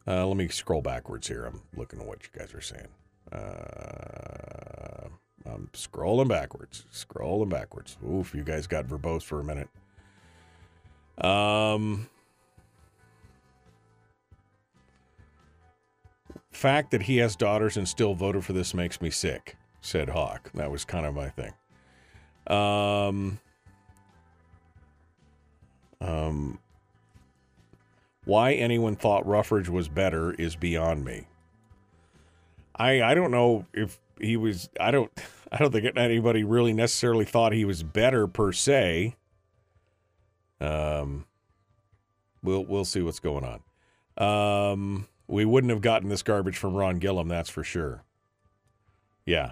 Uh, let me scroll backwards here. I'm looking at what you guys are saying. Uh, I'm scrolling backwards, scrolling backwards. Oof, you guys got verbose for a minute. Um, fact that he has daughters and still voted for this makes me sick, said Hawk. That was kind of my thing. Um, um, why anyone thought Ruffridge was better is beyond me. I I don't know if he was. I don't. I don't think anybody really necessarily thought he was better per se. Um, we'll we'll see what's going on. Um, we wouldn't have gotten this garbage from Ron Gillham, that's for sure. Yeah.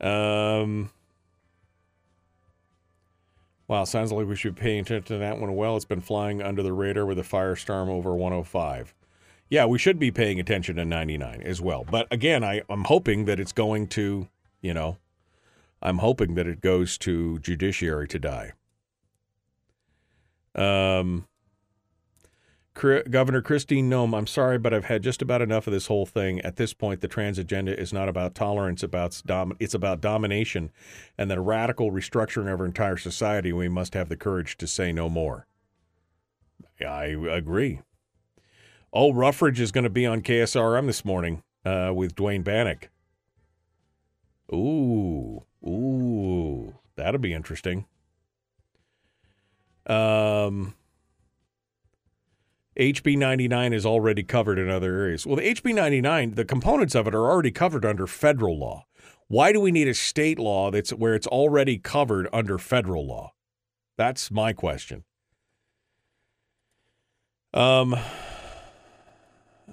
Um. Wow, sounds like we should pay attention to that one. Well, it's been flying under the radar with a firestorm over 105. yeah, we should be paying attention to 99 as well. But again, I, I'm hoping that it's going to, you know, I'm hoping that it goes to judiciary to die. Um, Governor Kristi Noem, I'm sorry, but I've had just about enough of this whole thing. At this point, the trans agenda is not about tolerance; about dom- it's about domination, and the radical restructuring of our entire society. We must have the courage to say no more. I agree. Oh, Ruffridge is going to be on KSRM this morning uh, with Duane Bannock. Ooh, ooh, that'll be interesting. Um, HB 99 is already covered in other areas. Well, the HB 99, the components of it are already covered under federal law. Why do we need a state law that's where it's already covered under federal law? That's my question. Um,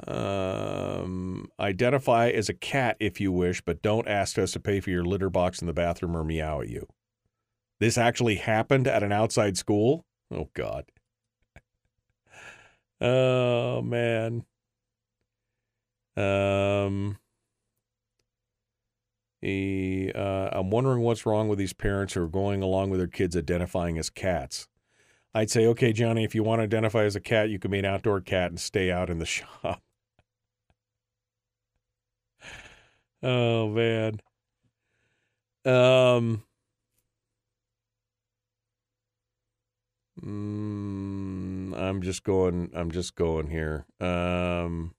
um, identify as a cat if you wish, but don't ask us to pay for your litter box in the bathroom or meow at you. This actually happened at an outside school? Oh, God. Oh, man. Um, he, uh, I'm wondering what's wrong with these parents who are going along with their kids identifying as cats. I'd say, okay, Johnny, if you want to identify as a cat, you can be an outdoor cat and stay out in the shop. oh man. Um. Mm, I'm just going. I'm just going here. Um.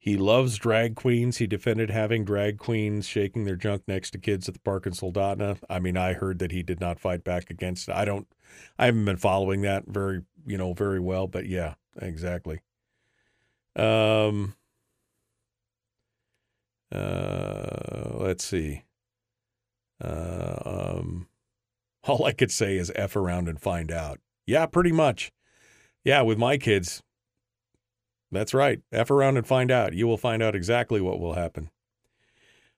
He loves drag queens. He defended having drag queens shaking their junk next to kids at the park in Soldotna. I mean, I heard that he did not fight back against it. I don't, I haven't been following that very, you know, very well, but yeah, exactly. Um, uh, let's see. Uh, um, all I could say is F around and find out. Yeah, pretty much. Yeah, with my kids, that's right. F around and find out. You will find out exactly what will happen.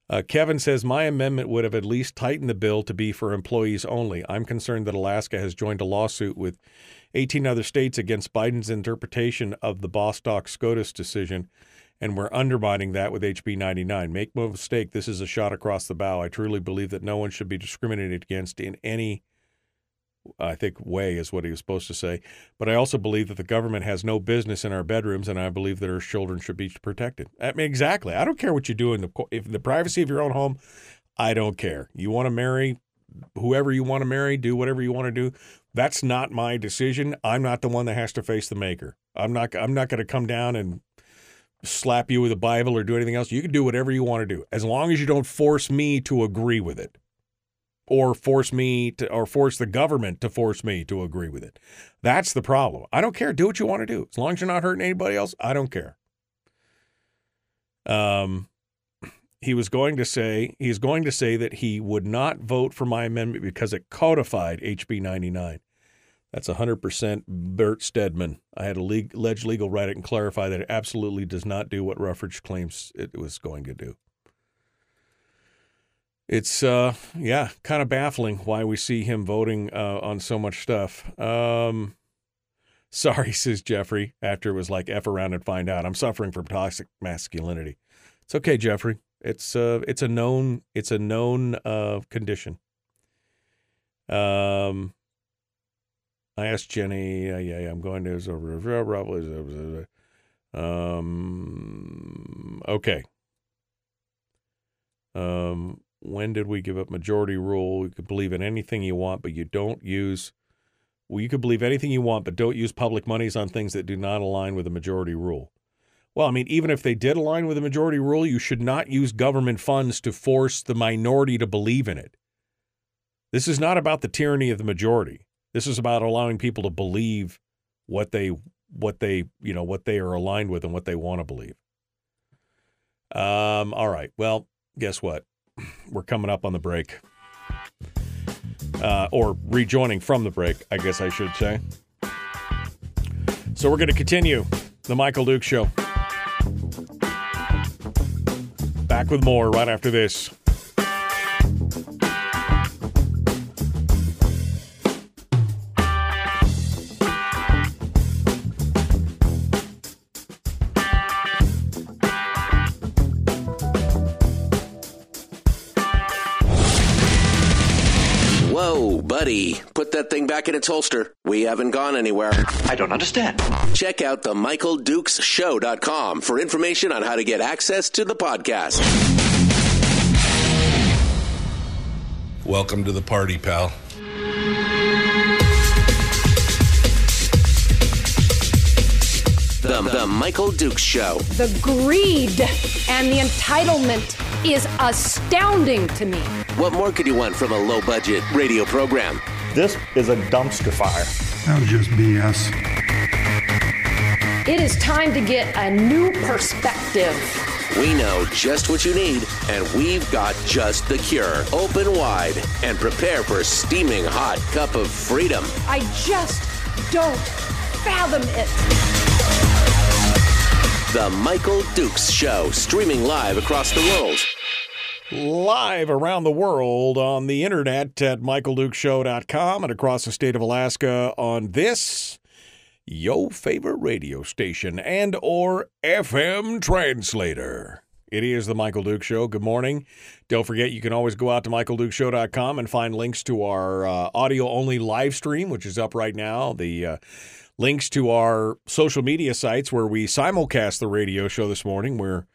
Uh, Kevin says, My amendment would have at least tightened the bill to be for employees only. I'm concerned that Alaska has joined a lawsuit with 18 other states against Biden's interpretation of the Bostock SCOTUS decision, and we're undermining that with HB 99. Make no mistake, this is a shot across the bow. I truly believe that no one should be discriminated against in any I think way is what he was supposed to say. But I also believe that the government has no business in our bedrooms, and I believe that our children should be protected. I mean, exactly. I don't care what you do in the if the privacy of your own home. I don't care. You want to marry whoever you want to marry, do whatever you want to do. That's not my decision. I'm not the one that has to face the maker. I'm not. I'm not going to come down and slap you with a Bible or do anything else. You can do whatever you want to do, as long as you don't force me to agree with it or force me to or force the government to force me to agree with it. That's the problem. I don't care. Do what you want to do. As long as you're not hurting anybody else, I don't care. Um he was going to say he's going to say that he would not vote for my amendment because it codified HB 99. That's 100% Bert Stedman. I had a alleged legal write it and clarify that it absolutely does not do what Ruffridge claims it was going to do it's uh yeah kind of baffling why we see him voting uh, on so much stuff. Um sorry says jeffrey after it was like f around and find out. I'm suffering from toxic masculinity. It's okay jeffrey. It's uh it's a known it's a known uh condition. Um i asked jenny uh, yeah, yeah i'm going to um okay. Um when did we give up majority rule? You could believe in anything you want, but you don't use. Well, you could believe anything you want, but don't use public monies on things that do not align with the majority rule. Well, I mean, even if they did align with the majority rule, you should not use government funds to force the minority to believe in it. This is not about the tyranny of the majority. This is about allowing people to believe what they what they you know what they are aligned with and what they want to believe. Um, all right. Well, guess what? we're coming up on the break. Uh, or rejoining from the break, I guess I should say. So we're going to continue the Michael Duke Show. Back with more right after this. That thing back in its holster. We haven't gone anywhere. I don't understand. Check out the Michael Dukes MichaelDukesShow.com for information on how to get access to the podcast. Welcome to the party, pal. The, the Michael Dukes Show. The greed and the entitlement is astounding to me. What more could you want from a low budget radio program? This is a dumpster fire. That was just BS. It is time to get a new perspective. We know just what you need, and we've got just the cure. Open wide and prepare for a steaming hot cup of freedom. I just don't fathom it. The Michael Dukes Show, streaming live across the world. Live around the world on the internet at michaeldukeshow.com and across the state of Alaska on this your favorite radio station and or FM translator. It is the Michael Duke Show. Good morning. Don't forget, you can always go out to michaeldukeshow.com and find links to our uh, audio only live stream, which is up right now. The uh, links to our social media sites where we simulcast the radio show this morning. We're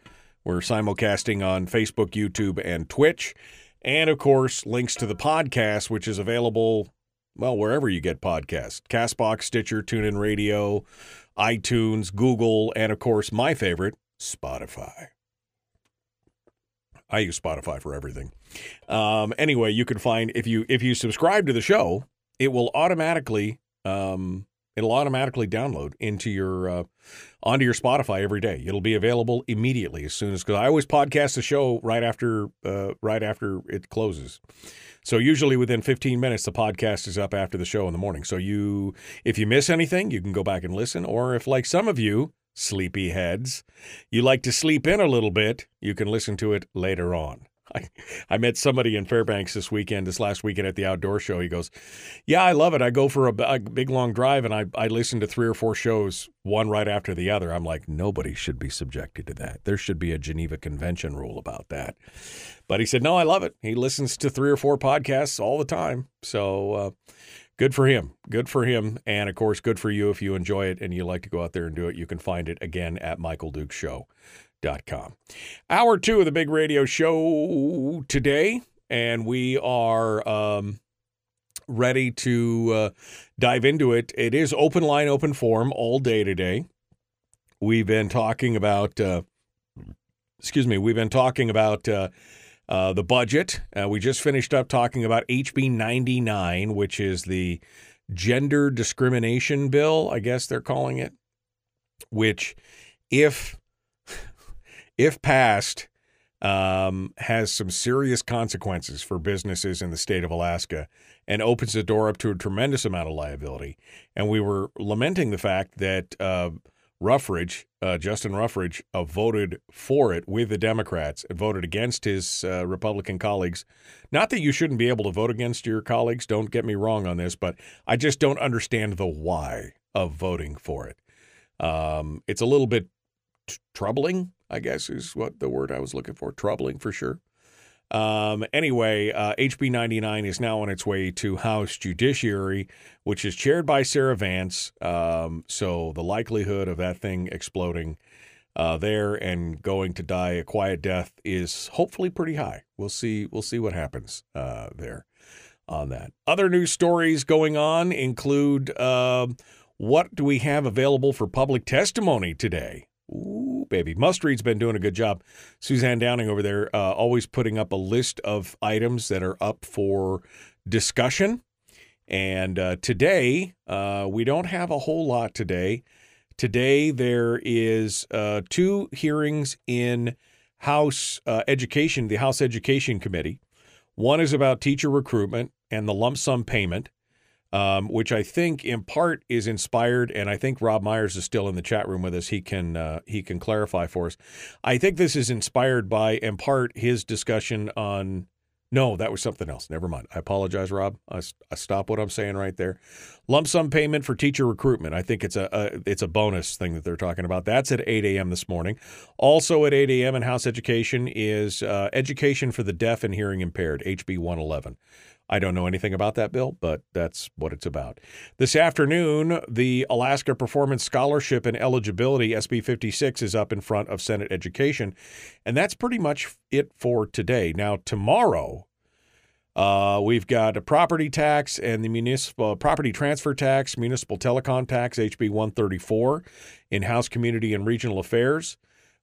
we're simulcasting on Facebook, YouTube, and Twitch. And of course, links to the podcast, which is available, well, wherever you get podcasts Castbox, Stitcher, TuneIn Radio, iTunes, Google, and of course, my favorite, Spotify. I use Spotify for everything. Um, anyway, you can find if you if you subscribe to the show, it will automatically um, it'll automatically download into your uh, onto your Spotify every day. It'll be available immediately as soon as because I always podcast the show right after uh, right after it closes. So usually within 15 minutes the podcast is up after the show in the morning. So you if you miss anything, you can go back and listen or if like some of you sleepy heads, you like to sleep in a little bit, you can listen to it later on. I, I met somebody in Fairbanks this weekend, this last weekend at the outdoor show. He goes, Yeah, I love it. I go for a, a big long drive and I, I listen to three or four shows, one right after the other. I'm like, Nobody should be subjected to that. There should be a Geneva Convention rule about that. But he said, No, I love it. He listens to three or four podcasts all the time. So, uh, good for him. Good for him. And of course, good for you if you enjoy it and you like to go out there and do it. You can find it again at Michael Duke Show. Com. Hour two of the big radio show today, and we are um, ready to uh, dive into it. It is open line, open forum all day today. We've been talking about, uh, excuse me, we've been talking about uh, uh, the budget. Uh, we just finished up talking about HB 99, which is the gender discrimination bill, I guess they're calling it, which, if if passed, um, has some serious consequences for businesses in the state of Alaska and opens the door up to a tremendous amount of liability. And we were lamenting the fact that uh, Ruffridge, uh, Justin Ruffridge, uh, voted for it with the Democrats and voted against his uh, Republican colleagues. Not that you shouldn't be able to vote against your colleagues, don't get me wrong on this, but I just don't understand the why of voting for it. Um, it's a little bit t- troubling I guess is what the word I was looking for. Troubling for sure. Um, anyway, uh, HB 99 is now on its way to House Judiciary, which is chaired by Sarah Vance. Um, so the likelihood of that thing exploding uh, there and going to die a quiet death is hopefully pretty high. We'll see. We'll see what happens uh, there on that. Other news stories going on include um, what do we have available for public testimony today? Ooh, baby. Mustread's been doing a good job. Suzanne Downing over there, uh, always putting up a list of items that are up for discussion. And uh, today, uh, we don't have a whole lot today. Today, there is uh, two hearings in House uh, Education, the House Education Committee. One is about teacher recruitment and the lump sum payment um, which I think in part is inspired, and I think Rob Myers is still in the chat room with us. He can uh, he can clarify for us. I think this is inspired by in part his discussion on. No, that was something else. Never mind. I apologize, Rob. I, I stop what I'm saying right there. Lump sum payment for teacher recruitment. I think it's a, a it's a bonus thing that they're talking about. That's at 8 a.m. this morning. Also at 8 a.m. in House Education is uh, education for the deaf and hearing impaired, HB 111 I don't know anything about that bill, but that's what it's about. This afternoon, the Alaska Performance Scholarship and Eligibility, SB 56, is up in front of Senate Education. And that's pretty much it for today. Now, tomorrow, uh, we've got a property tax and the municipal property transfer tax, municipal telecom tax, HB 134, in House Community and Regional Affairs.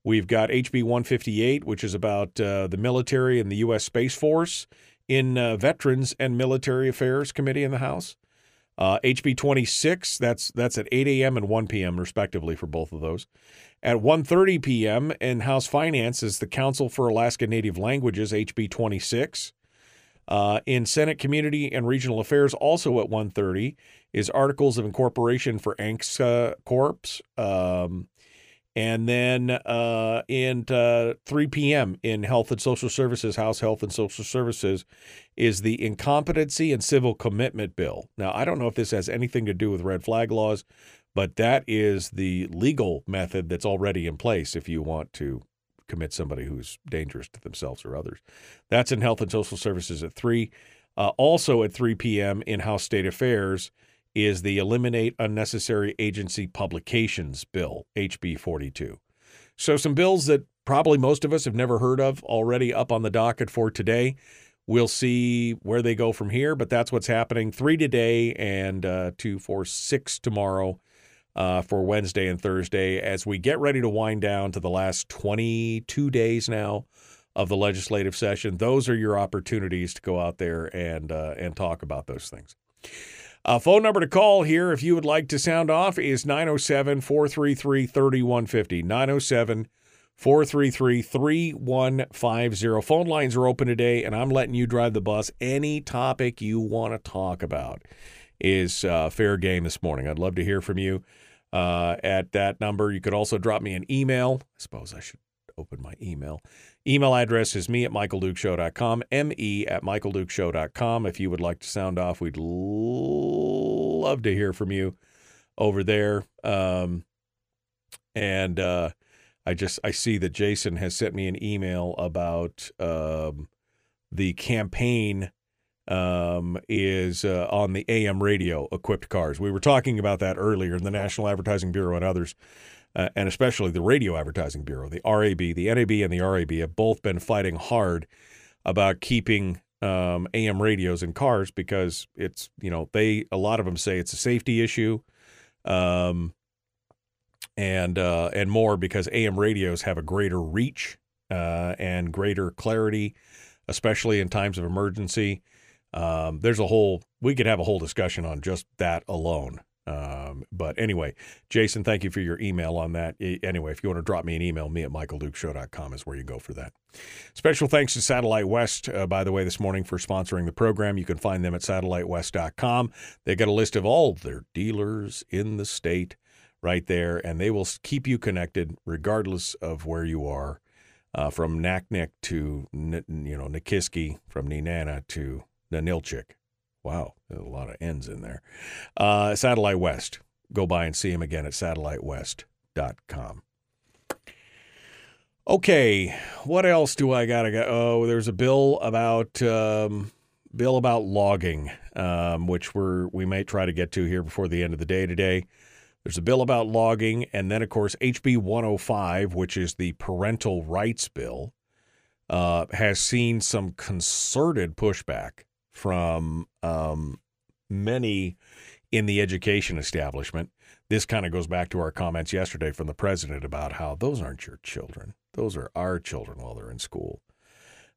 We've got HB 158, which is about uh, the military and the U.S. Space Force in uh, Veterans and Military Affairs Committee in the House. Uh, HB 26, that's that's at 8 a.m. and 1 p.m. respectively for both of those. At 1:30 p.m. in House Finance is the Council for Alaska Native Languages, HB 26. Uh, in Senate Community and Regional Affairs, also at 1:30, is Articles of Incorporation for ANCSA Corps. Um, and then uh, in uh, 3 p.m. in Health and Social Services, House Health and Social Services, is the Incompetency and Civil Commitment Bill. Now, I don't know if this has anything to do with red flag laws, but that is the legal method that's already in place if you want to commit somebody who's dangerous to themselves or others. That's in Health and Social Services at 3. Uh, also at 3 p.m. in House State Affairs is the Eliminate Unnecessary Agency Publications Bill, HB 42. So, some bills that probably most of us have never heard of already up on the docket for today. We'll see where they go from here, but that's what's happening. Three today and uh, two, four, six tomorrow uh, for Wednesday and Thursday as we get ready to wind down to the last 22 days now of the legislative session. Those are your opportunities to go out there and uh, and talk about those things. Uh, phone number to call here if you would like to sound off is 907 433 3150. 907 433 3150. Phone lines are open today, and I'm letting you drive the bus. Any topic you want to talk about is uh, fair game this morning. I'd love to hear from you uh, at that number. You could also drop me an email. I suppose I should open my email. Email address is me at michaeldukeshow.com, me at michaeldukeshow.com. If you would like to sound off, we'd love to hear from you over there. Um, and uh, I just I see that Jason has sent me an email about um, the campaign um, is uh, on the AM radio equipped cars. We were talking about that earlier in the National Advertising Bureau and others uh, and especially the Radio Advertising Bureau, the RAB, the NAB, and the RAB have both been fighting hard about keeping um, AM radios in cars because it's you know they a lot of them say it's a safety issue, um, and uh, and more because AM radios have a greater reach uh, and greater clarity, especially in times of emergency. Um, there's a whole we could have a whole discussion on just that alone. Um, but anyway, Jason, thank you for your email on that. Anyway, if you want to drop me an email, me at michaeldukeshow.com is where you go for that. Special thanks to Satellite West, uh, by the way, this morning for sponsoring the program. You can find them at satellitewest.com. They got a list of all their dealers in the state right there, and they will keep you connected regardless of where you are, uh, from Naknek to you know Nikiski, from Nenana to Ninilchik. Wow, a lot of N's in there. Uh, Satellite West. Go by and see him again at satellitewest.com. Okay, what else do I got to go? Oh, there's a bill about um, bill about logging, um, which we're we may try to get to here before the end of the day today. There's a bill about logging, and then of course HB 105, which is the parental rights bill, uh, has seen some concerted pushback from um, many in the education establishment. This kind of goes back to our comments yesterday from the president about how those aren't your children; those are our children while they're in school.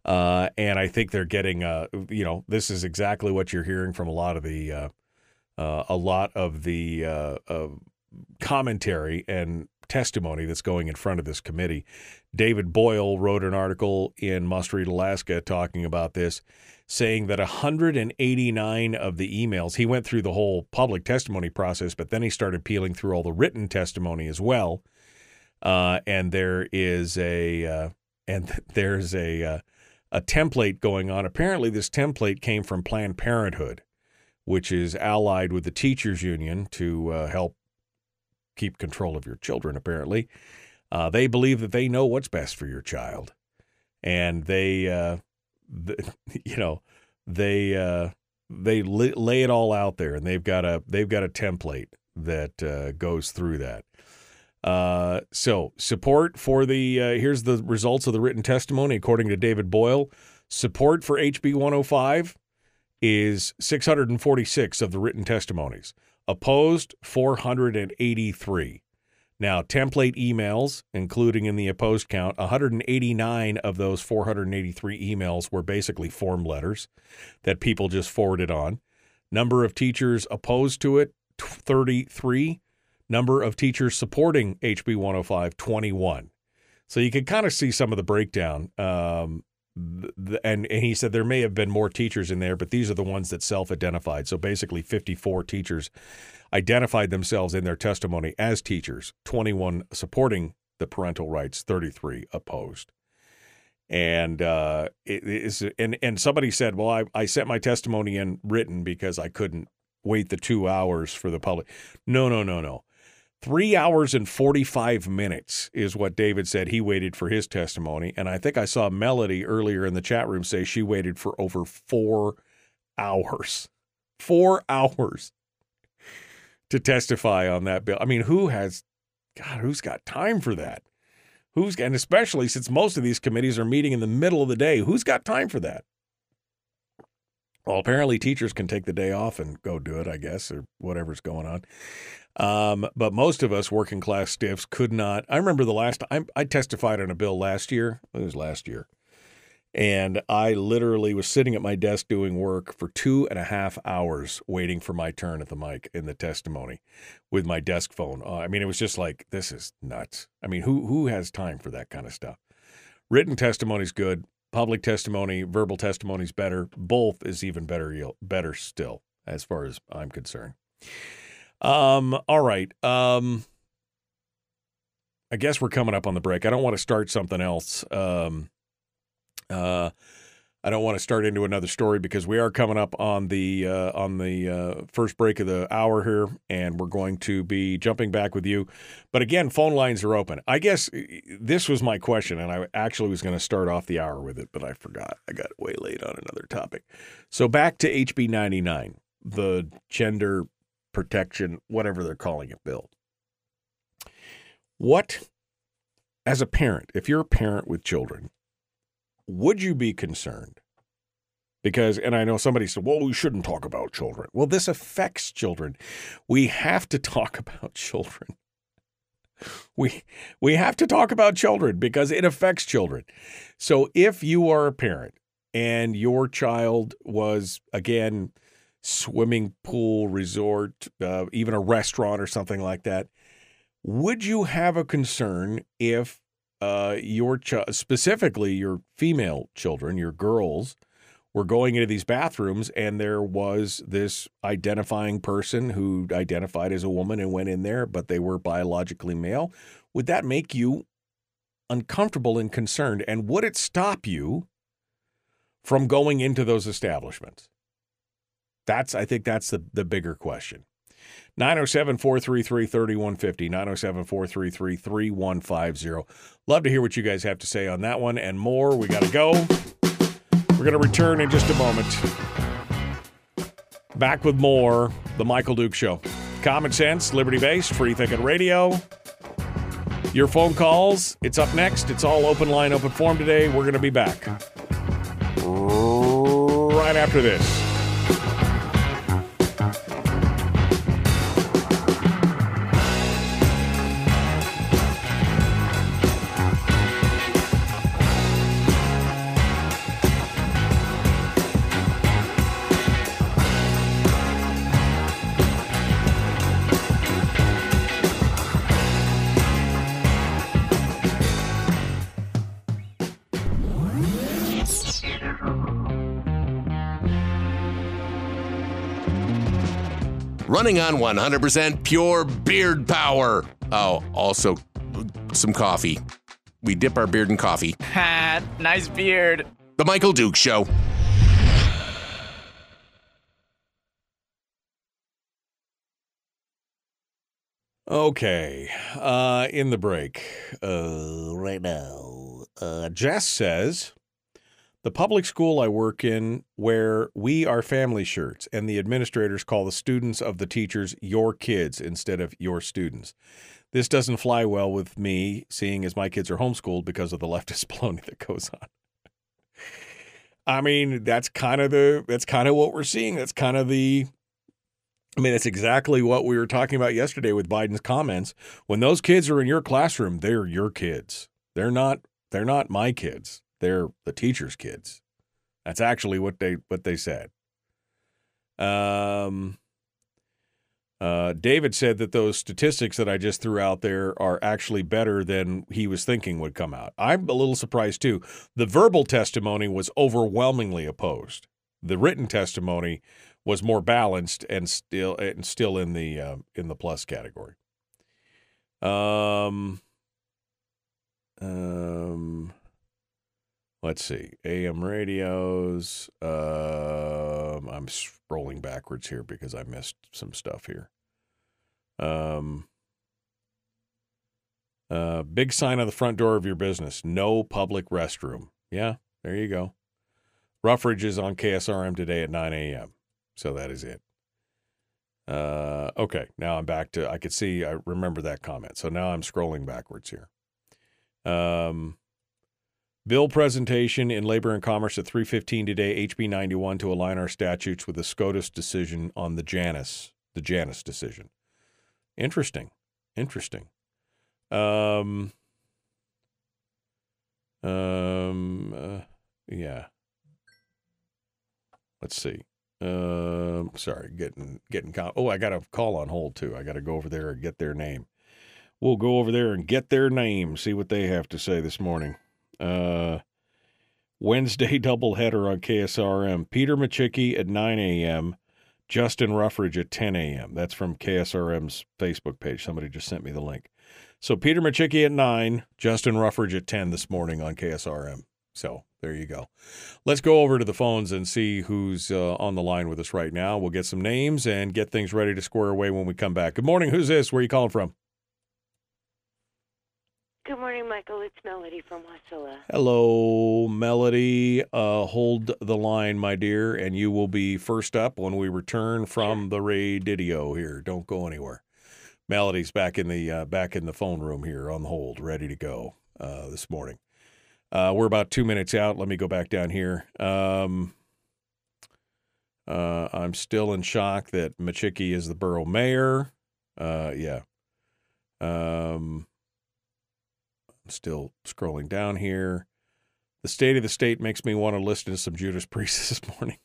Uh, and I think they're getting, uh, you know, this is exactly what you're hearing from a lot of the, uh, uh a lot of the uh, commentary and testimony that's going in front of this committee. David Boyle wrote an article in Must Read Alaska talking about this saying that 189 of the emails, he went through the whole public testimony process, but then he started peeling through all the written testimony as well. Uh, and there is a uh, and there's a uh, a template going on. Apparently, this template came from Planned Parenthood, which is allied with the teachers union to uh, help keep control of your children. Apparently, uh, they believe that they know what's best for your child, and they uh, the, you know, they uh, they li- lay it all out there, and they've got a they've got a template that uh, goes through that. Uh, so support for the uh, here's the results of the written testimony according to David Boyle. Support for HB 105 is 646 of the written testimonies. Opposed 483. Now, template emails, including in the opposed count, 189 of those 483 emails were basically form letters that people just forwarded on. Number of teachers opposed to it, 33. Number of teachers supporting HB 105, 21. So you can kind of see some of the breakdown. Um, and, and he said there may have been more teachers in there, but these are the ones that self identified. So basically, 54 teachers identified themselves in their testimony as teachers, 21 supporting the parental rights, 33 opposed. And uh, it is, and and somebody said, "Well, I, I sent my testimony in written because I couldn't wait the two hours for the public." No, no, no, no. Three hours and 45 minutes is what David said he waited for his testimony. And I think I saw Melody earlier in the chat room say she waited for over four hours. Four hours to testify on that bill. I mean, who has, God, who's got time for that? Who's, and especially since most of these committees are meeting in the middle of the day, who's got time for that? Well, apparently teachers can take the day off and go do it, I guess, or whatever's going on. Um, but most of us working class stiffs could not. I remember the last time I testified on a bill last year. It was last year. And I literally was sitting at my desk doing work for two and a half hours waiting for my turn at the mic in the testimony with my desk phone. Uh, I mean, it was just like, this is nuts. I mean, who, who has time for that kind of stuff? Written testimony is good. Public testimony, verbal testimony is better. Both is even better, better still, as far as I'm concerned. Um, all right. Um, I guess we're coming up on the break. I don't want to start something else. Um, uh, I don't want to start into another story because we are coming up on the uh, on the uh, first break of the hour here, and we're going to be jumping back with you. But again, phone lines are open. I guess this was my question, and I actually was going to start off the hour with it, but I forgot. I got way late on another topic. So back to HB ninety nine, the gender protection, whatever they're calling it, bill. What, as a parent, if you're a parent with children, would you be concerned? Because, and I know somebody said, well, we shouldn't talk about children. Well, this affects children. We have to talk about children. We we have to talk about children because it affects children. So if you are a parent and your child was again swimming pool resort, uh, even a restaurant or something like that, would you have a concern if uh, your ch- specifically your female children, your girls, were going into these bathrooms and there was this identifying person who identified as a woman and went in there, but they were biologically male? Would that make you uncomfortable and concerned? And would it stop you from going into those establishments? That's I think that's the the bigger question. 907 433 3150. 907 433 3150. Love to hear what you guys have to say on that one and more. We got to go. We're going to return in just a moment. Back with more The Michael Duke Show. Common sense, liberty based, free thinking radio. Your phone calls, it's up next. It's all open line, open form today. We're going to be back right after this. Running on 100% pure beard power. Oh, also some coffee. We dip our beard in coffee. Ha, nice beard. The Michael Duke Show. Okay, uh, in the break uh, right now, uh, Jess says The public school I work in where we are family shirts, and the administrators call the students of the teachers your kids instead of your students. This doesn't fly well with me, seeing as my kids are homeschooled because of the leftist baloney that goes on. I mean, that's kind of the that's kind of what we're seeing. That's kind of the I mean, it's exactly what we were talking about yesterday with Biden's comments. When those kids are in your classroom, they're your kids. They're not they're not my kids. They're the teacher's kids. That's actually what they what they said. Um uh, David said that those statistics that I just threw out there are actually better than he was thinking would come out. I'm a little surprised too. The verbal testimony was overwhelmingly opposed. The written testimony was more balanced and still and still in the uh, in the plus category. Um, um, let's see, AM radios. Um, I'm scrolling backwards here because I missed some stuff here. Um, uh, big sign on the front door of your business: no public restroom. Yeah, there you go. Ruffridge is on KSRM today at 9 a.m. So that is it. Uh, okay, now I'm back to. I could see. I remember that comment. So now I'm scrolling backwards here. Um, bill presentation in Labor and Commerce at 3:15 today. HB 91 to align our statutes with the SCOTUS decision on the Janus, the Janus decision. Interesting, interesting. Um, um, uh, yeah. Let's see. Um, sorry, getting getting. Oh, I got a call on hold too. I got to go over there and get their name. We'll go over there and get their name. See what they have to say this morning. Uh, Wednesday doubleheader on KSRM. Peter Micciche at 9 a.m. Justin Ruffridge at 10 a.m. That's from KSRM's Facebook page. Somebody just sent me the link. So Peter Micciche at 9, Justin Ruffridge at 10 this morning on KSRM. So there you go. Let's go over to the phones and see who's uh, on the line with us right now. We'll get some names and get things ready to square away when we come back. Good morning. Who's this? Where are you calling from? Good morning, Michael. It's Melody from Wasilla. Hello, Melody. Uh, hold the line, my dear, and you will be first up when we return from the radio here. Don't go anywhere. Melody's back in the uh, back in the phone room here on hold, ready to go uh, this morning. Uh, we're about two minutes out. Let me go back down here. Um, uh, I'm still in shock that Micciche is the borough mayor. Uh, yeah. Um, still scrolling down here. The state of the state makes me want to listen to some Judas Priest this morning.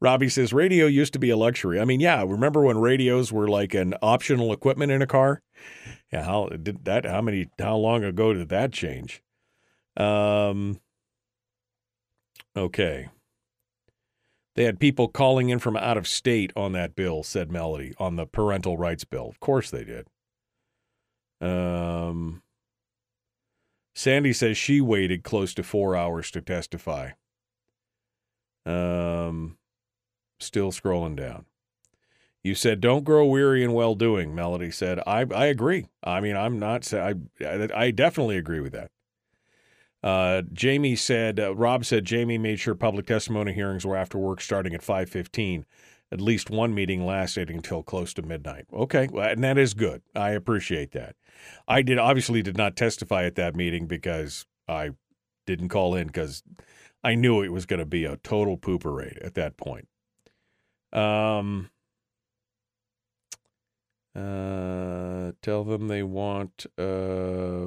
Robbie says radio used to be a luxury. I mean, yeah, remember when radios were like an optional equipment in a car? Yeah, how did that? How many? How long ago did that change? Um. Okay. They had people calling in from out of state on that bill, said Melody, on the parental rights bill. Of course they did. Um. Sandy says she waited close to four hours to testify. Um, still scrolling down. You said, "Don't grow weary in well doing." Melody said, "I I agree. I mean, I'm not. I I definitely agree with that." Uh, Jamie said, uh, Rob said Jamie made sure public testimony hearings were after work starting at 5:15. At least one meeting lasted until close to midnight. Okay, and that is good. I appreciate that. I did obviously did not testify at that meeting because I didn't call in because I knew it was going to be a total pooper rate at that point. Um, uh, tell them they want. Uh,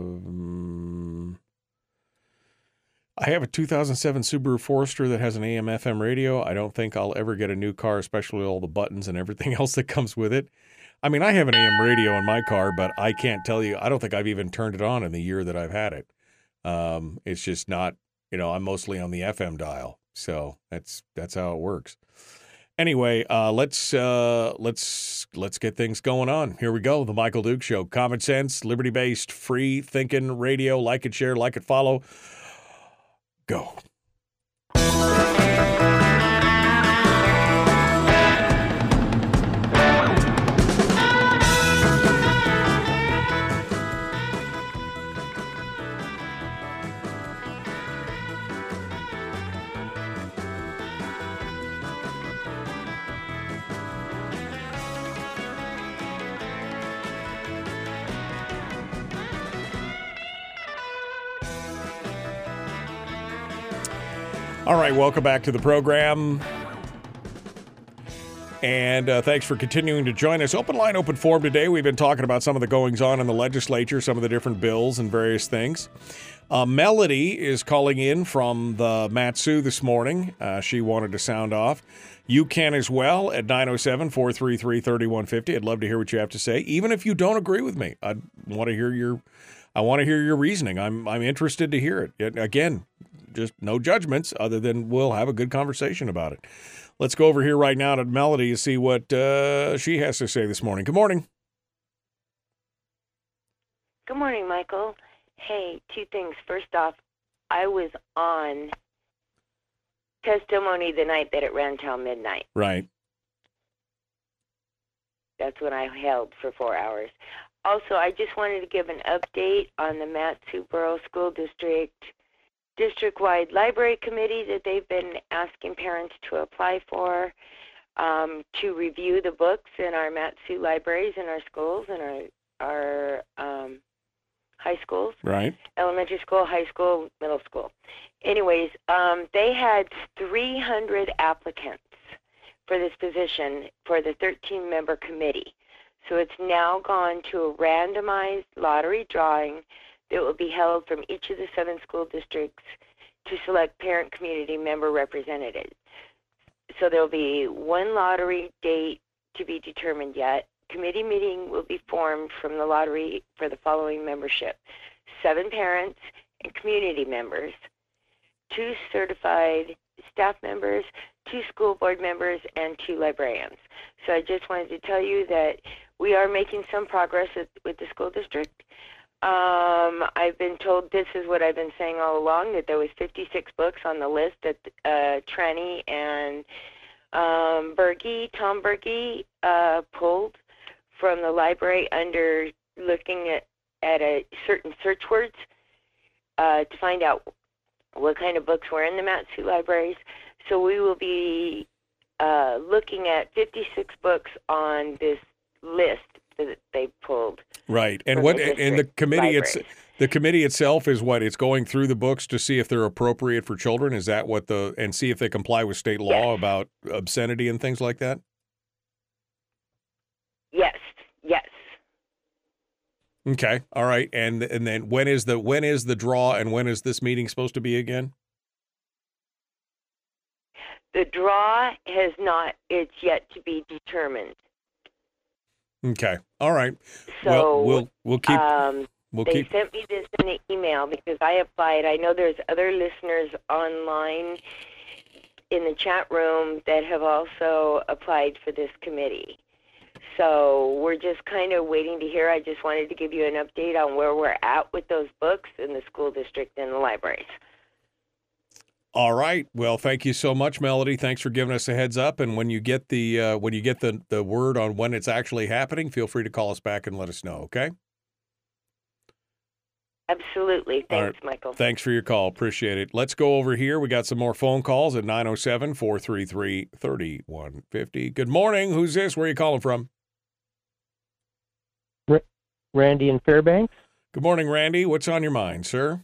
I have a 2007 Subaru Forester that has an AM FM radio. I don't think I'll ever get a new car, especially all the buttons and everything else that comes with it. I mean, I have an AM radio in my car, but I can't tell you. I don't think I've even turned it on in the year that I've had it. Um, it's just not, you know, I'm mostly on the FM dial, so that's that's how it works. Anyway, uh, let's uh, let's let's get things going on. Here we go. The Michael Duke Show. Common sense, liberty based, free thinking radio. Like it, share, like it, follow. Go. All right, welcome back to the program. And uh, thanks for continuing to join us. Open line, open forum today. We've been talking about some of the goings on in the legislature, some of the different bills and various things. Uh, Melody is calling in from the Mat-Su this morning. Uh, she wanted to sound off. You can as well at 907 433 3150. I'd love to hear what you have to say, even if you don't agree with me. I want to hear your. I want to hear your reasoning. I'm I'm interested to hear it. Again, just no judgments other than we'll have a good conversation about it. Let's go over here right now to Melody to see what uh, she has to say this morning. Good morning. Good morning, Michael. Hey, two things. First off, I was on testimony the night that it ran till midnight. Right. That's when I held for four hours. Also, I just wanted to give an update on the Mat-Su Borough School District district-wide library committee that they've been asking parents to apply for um, to review the books in our Mat-Su libraries in our schools and our our um, high schools, right? Elementary school, high school, middle school. Anyways, um, they had 300 applicants for this position for the 13-member committee. So it's now gone to a randomized lottery drawing that will be held from each of the seven school districts to select parent community member representatives. So there'll be one lottery date to be determined yet. Committee meeting will be formed from the lottery for the following membership seven parents and community members, two certified staff members, two school board members, and two librarians. So I just wanted to tell you that we are making some progress with the school district. Um, I've been told this is what I've been saying all along that there was 56 books on the list that uh, Tranny and um, Tom Berge, uh, pulled from the library under looking at at a certain search words uh, to find out what kind of books were in the Mat-Su libraries. So we will be uh, looking at 56 books on this list that they pulled. Right, and what the and the committee it's the committee itself is what it's going through the books to see if they're appropriate for children. Is that what the and see if they comply with state law yes. about obscenity and things like that? Yes. Yes. Okay. All right. And and then when is the when is the draw and when is this meeting supposed to be again? The draw has not it's yet to be determined. Okay. All right. So well, we'll we'll keep. Um, we'll they keep. sent me this in an email because I applied. I know there's other listeners online in the chat room that have also applied for this committee. So we're just kind of waiting to hear. I just wanted to give you an update on where we're at with those books in the school district and the libraries. All right. Well, thank you so much, Melody. Thanks for giving us a heads up. And when you get the uh, when you get the the word on when it's actually happening, feel free to call us back and let us know. Okay. Absolutely. Thanks, right. Michael. Thanks for your call. Appreciate it. Let's go over here. We got some more phone calls at 907 433 3150. Good morning. Who's this? Where are you calling from? Randy in Fairbanks. Good morning, Randy. What's on your mind, sir?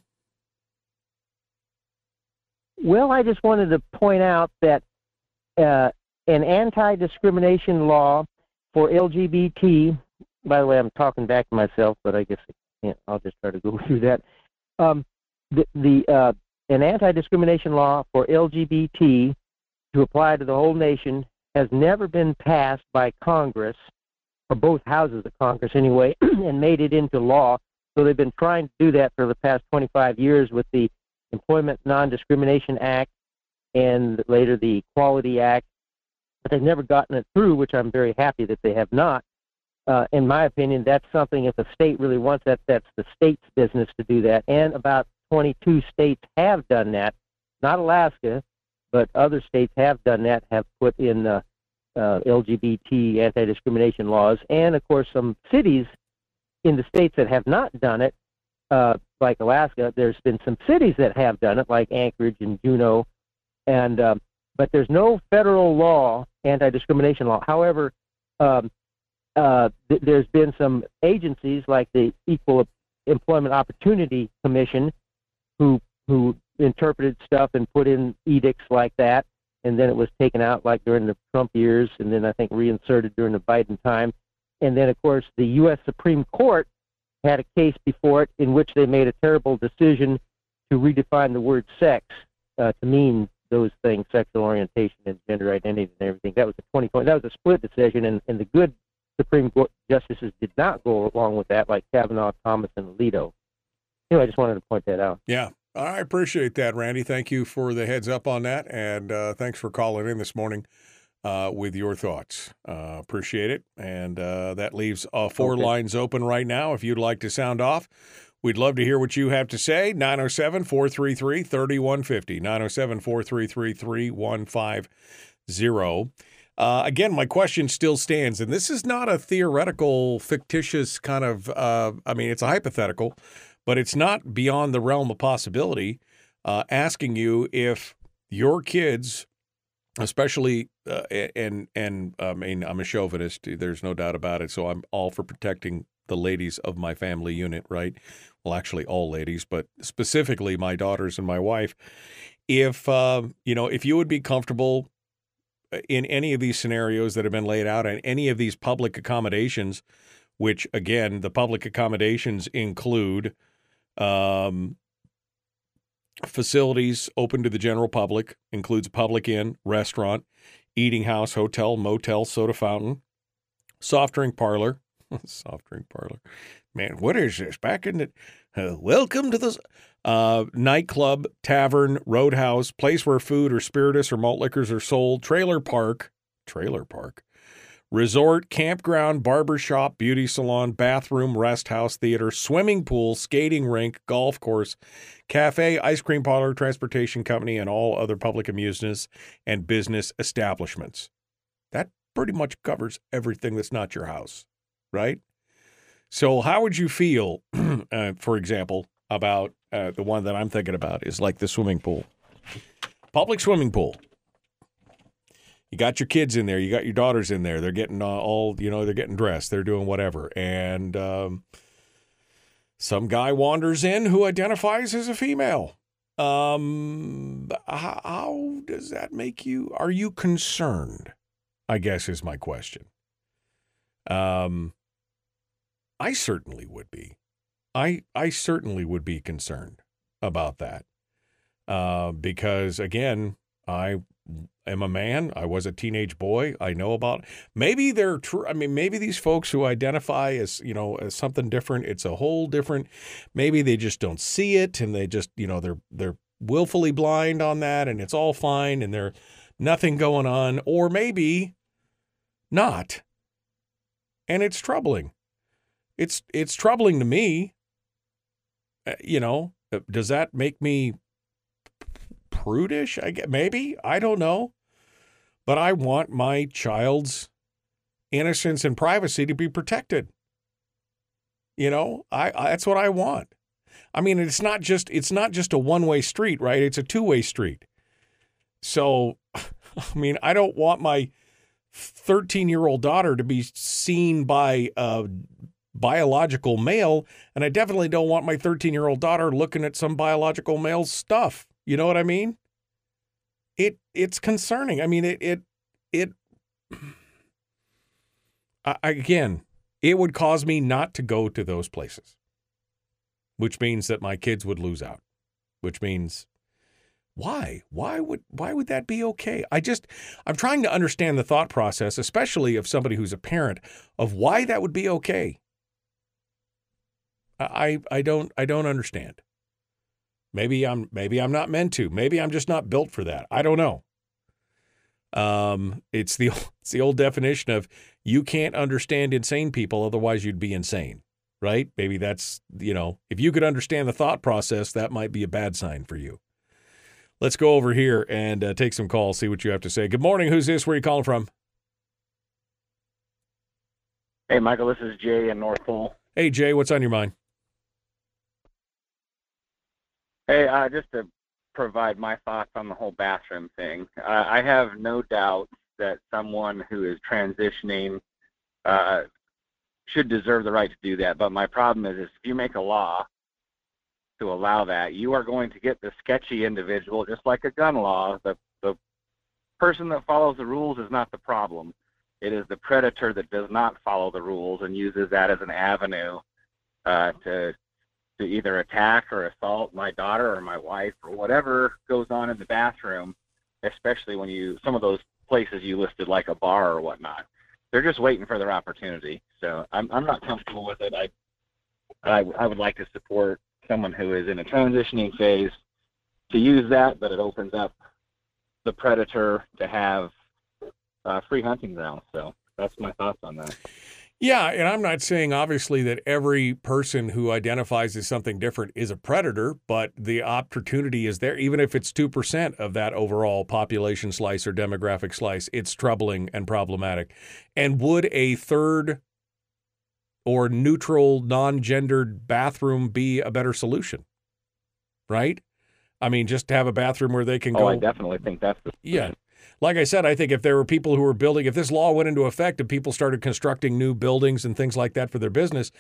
Well, I just wanted to point out that uh, an anti discrimination law for LGBT, by the way, I'm talking back to myself, but I guess I I'll just try to go through that. Um, the, the uh, an anti discrimination law for LGBT to apply to the whole nation has never been passed by Congress, or both houses of Congress anyway, and made it into law. So they've been trying to do that for the past 25 years with the Employment Non-Discrimination Act and later the Equality Act, but they've never gotten it through, which I'm very happy that they have not. Uh, in my opinion, that's something if a state really wants that, that's the state's business to do that. And about 22 states have done that. Not Alaska, but other states have done that, have put in uh, uh, LGBT anti-discrimination laws. And of course, some cities in the states that have not done it uh, like Alaska, there's been some cities that have done it, like Anchorage and Juneau, and um, but there's no federal law, anti-discrimination law. However, um, uh, th- there's been some agencies like the Equal Employment Opportunity Commission who who interpreted stuff and put in edicts like that, and then it was taken out like during the Trump years, and then I think reinserted during the Biden time, and then of course the U.S. Supreme Court had a case before it in which they made a terrible decision to redefine the word sex uh, to mean those things, sexual orientation and gender identity and everything. That was a 20 point. That was a split decision, and, and the good Supreme Court justices did not go along with that, like Kavanaugh, Thomas, and Alito. Anyway, I just wanted to point that out. Yeah, I appreciate that, Randy. Thank you for the heads up on that, and uh, thanks for calling in this morning uh, with your thoughts. Uh, appreciate it. And uh, that leaves uh, four okay. lines open right now. If you'd like to sound off, we'd love to hear what you have to say. 907 433 3150. 907 433 3150. Uh, again, my question still stands, and this is not a theoretical, fictitious kind of, uh, I mean, it's a hypothetical, but it's not beyond the realm of possibility. Uh, asking you if your kids especially uh, and and I mean I'm a chauvinist. There's no doubt about it. So I'm all for protecting the ladies of my family unit, right? Well, actually, all ladies, but specifically my daughters and my wife. If uh, you know, if you would be comfortable uh, in any of these scenarios that have been laid out, and any of these public accommodations, which again, the public accommodations include um, facilities open to the general public includes public inn, restaurant, eating house, hotel, motel, soda fountain, soft drink parlor. soft drink parlor. Man, what is this? Back in the uh, welcome to the uh, nightclub, tavern, roadhouse, place where food or spirituous or malt liquors are sold, trailer park, trailer park, resort, campground, barber shop, beauty salon, bathroom, rest house, theater, swimming pool, skating rink, golf course, cafe, ice cream parlor, transportation company, and all other public amusements and business establishments. That pretty much covers everything that's not your house, right? So, how would you feel, uh, for example, about uh, the one that I'm thinking about is like the swimming pool, public swimming pool you got your kids in there, you got your daughters in there. They're getting uh, all, you know, they're getting dressed, they're doing whatever. And um, some guy wanders in who identifies as a female. Um, how, how does that make you? Are you concerned? I guess is my question. Um, I certainly would be. I I certainly would be concerned about that. Uh, because again, I am a man. I was a teenage boy. I know about maybe they're true. I mean, maybe these folks who identify as you know as something different, it's a whole different. Maybe they just don't see it, and they just you know they're they're willfully blind on that, and it's all fine, and there's nothing going on, or maybe not, and it's troubling. It's it's troubling to me. Uh, you know, uh, does that make me prudish? I get maybe I don't know, but I want my child's innocence and privacy to be protected. You know, I, I that's what I want. I mean, it's not just it's not just a one way street, right? It's a two way street. So, I mean, I don't want my 13 year old daughter to be seen by a biological male, and I definitely don't want my 13 year old daughter looking at some biological male's stuff. You know what I mean? It it's concerning. I mean, it it it again, it would cause me not to go to those places, which means that my kids would lose out. Which means why? Why would why would that be okay? I just I'm trying to understand the thought process, especially of somebody who's a parent, of why that would be okay. I I don't I don't understand. Maybe I'm maybe I'm not meant to. Maybe I'm just not built for that. I don't know. Um, it's the it's the old definition of you can't understand insane people, otherwise you'd be insane, right? Maybe that's you know if you could understand the thought process, that might be a bad sign for you. Let's go over here and uh, take some calls. See what you have to say. Good morning. Who's this? Where are you calling from? Hey, Michael. This is Jay in North Pole. Hey, Jay. What's on your mind? Hey, uh, just to provide my thoughts on the whole bathroom thing, uh, I have no doubt that someone who is transitioning uh, should deserve the right to do that. But my problem is, is if you make a law to allow that, you are going to get the sketchy individual, just like a gun law. The the person that follows the rules is not the problem. It is the predator that does not follow the rules and uses that as an avenue uh, to to either attack or assault my daughter or my wife or whatever goes on in the bathroom, especially when you some of those places you listed like a bar or whatnot. They're just waiting for their opportunity. So I'm I'm not comfortable with it. I I, I would like to support someone who is in a transitioning phase to use that, but it opens up the predator to have uh, free hunting grounds. So that's my thoughts on that. Yeah, and I'm not saying obviously that every person who identifies as something different is a predator, but the opportunity is there. Even if it's 2% of that overall population slice or demographic slice, it's troubling and problematic. And would a third or neutral, non gendered bathroom be a better solution? Right? I mean, just to have a bathroom where they can oh, go. I definitely think that's the yeah like I said, I think if there were people who were building, if this law went into effect and people started constructing new buildings and things like that for their business,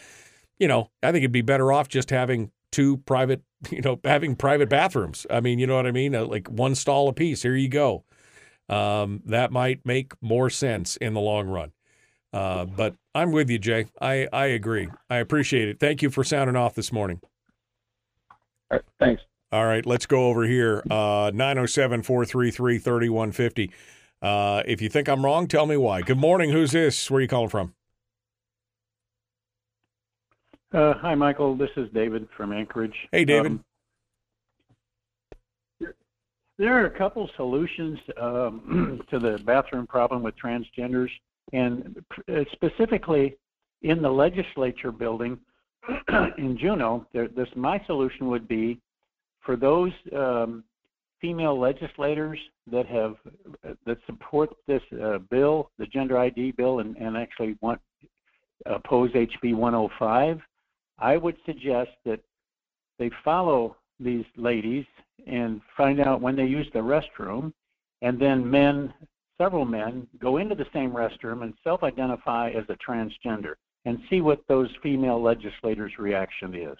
you know, I think it'd be better off just having two private, you know, having private bathrooms. I mean, you know what I mean? Uh, like one stall a piece. Here you go. Um, that might make more sense in the long run. Uh, but I'm with you, Jay. I, I agree. I appreciate it. Thank you for sounding off this morning. All right, thanks. All right, let's go over here. Uh, 907 433 3150. Uh, if you think I'm wrong, tell me why. Good morning. Who's this? Where are you calling from? Uh, hi, Michael. This is David from Anchorage. Hey, David. Um, there are a couple solutions um, to the bathroom problem with transgenders, and uh, specifically in the legislature building in Juneau, there, this my solution would be for those um, female legislators that have that support this uh, bill, the gender ID bill, and, and actually want oppose HB 105, I would suggest that they follow these ladies and find out when they use the restroom, and then men, several men, go into the same restroom and self-identify as a transgender and see what those female legislators' reaction is.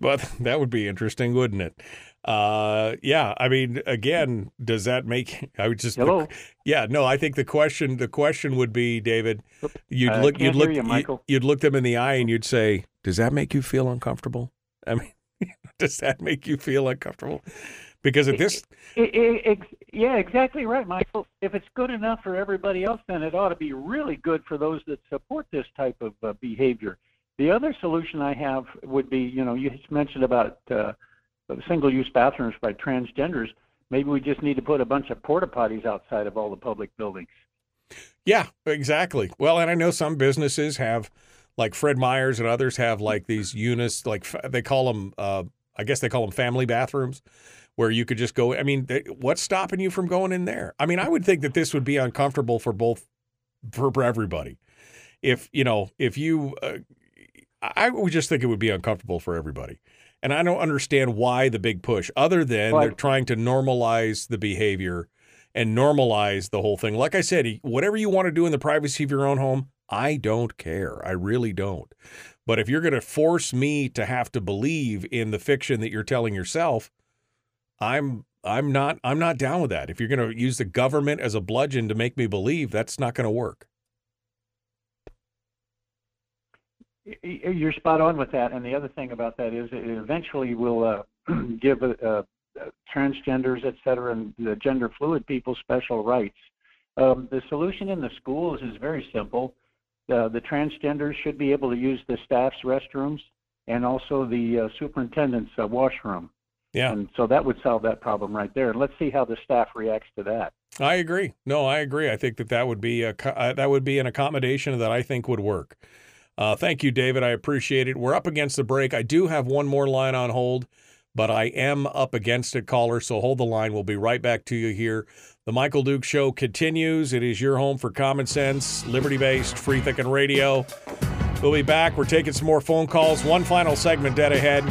But that would be interesting, wouldn't it? Uh, yeah. I mean, again, does that make? I would just. Hello. Yeah. No. I think the question. The question would be, David. You'd look. You'd look. you, Michael. You'd look them in the eye and you'd say, "Does that make you feel uncomfortable?" I mean, does that make you feel uncomfortable? Because at this, I- I- ex- yeah, exactly right, Michael. If it's good enough for everybody else, then it ought to be really good for those that support this type of uh, behavior. The other solution I have would be, you know, you mentioned about uh, single-use bathrooms by transgenders. Maybe we just need to put a bunch of porta potties outside of all the public buildings. Yeah, exactly. Well, and I know some businesses have, like Fred Meyers and others have like these units, like they call them, uh, I guess they call them family bathrooms, where you could just go. I mean, they, what's stopping you from going in there? I mean, I would think that this would be uncomfortable for both, for, for everybody. If you know, if you, uh, I would just think it would be uncomfortable for everybody. And I don't understand why the big push, other than Well, they're trying to normalize the behavior and normalize the whole thing. Like I said, whatever you want to do in the privacy of your own home, I don't care. I really don't. But if you're going to force me to have to believe in the fiction that you're telling yourself, I'm I'm not I'm not down with that. If you're going to use the government as a bludgeon to make me believe, that's not going to work. You're spot on with that. And the other thing about that is it eventually will uh, give uh, uh, transgenders, et cetera, and the gender fluid people special rights. Um, the solution in the schools is very simple. Uh, the transgenders should be able to use the staff's restrooms and also the uh, superintendent's uh, washroom. Yeah. And so that would solve that problem right there. And let's see how the staff reacts to that. I agree. No, I agree. I think that that would be a uh, that would be an accommodation that I think would work. Uh, thank you, David. I appreciate it. We're up against the break. I do have one more line on hold, but I am up against it, caller. So hold the line. We'll be right back to you here. The Michael Duke Show continues. It is your home for common sense, liberty based, free thinking radio. We'll be back. We're taking some more phone calls. One final segment dead ahead.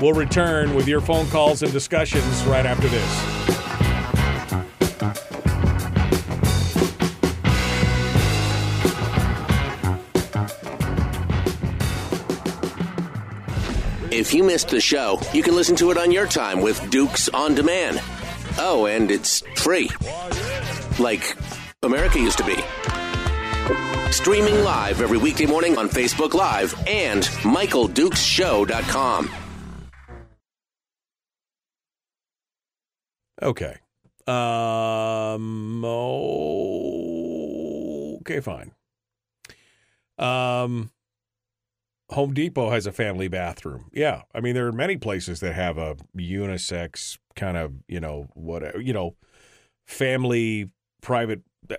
We'll return with your phone calls and discussions right after this. If you missed the show, you can listen to it on your time with Dukes on Demand. Oh, and it's free. Like America used to be. Streaming live every weekday morning on Facebook Live and MichaelDukesShow.com. Okay. Um. Okay. Fine. Um. Home Depot has a family bathroom. Yeah, I mean there are many places that have a unisex kind of you know whatever you know family private. Eh,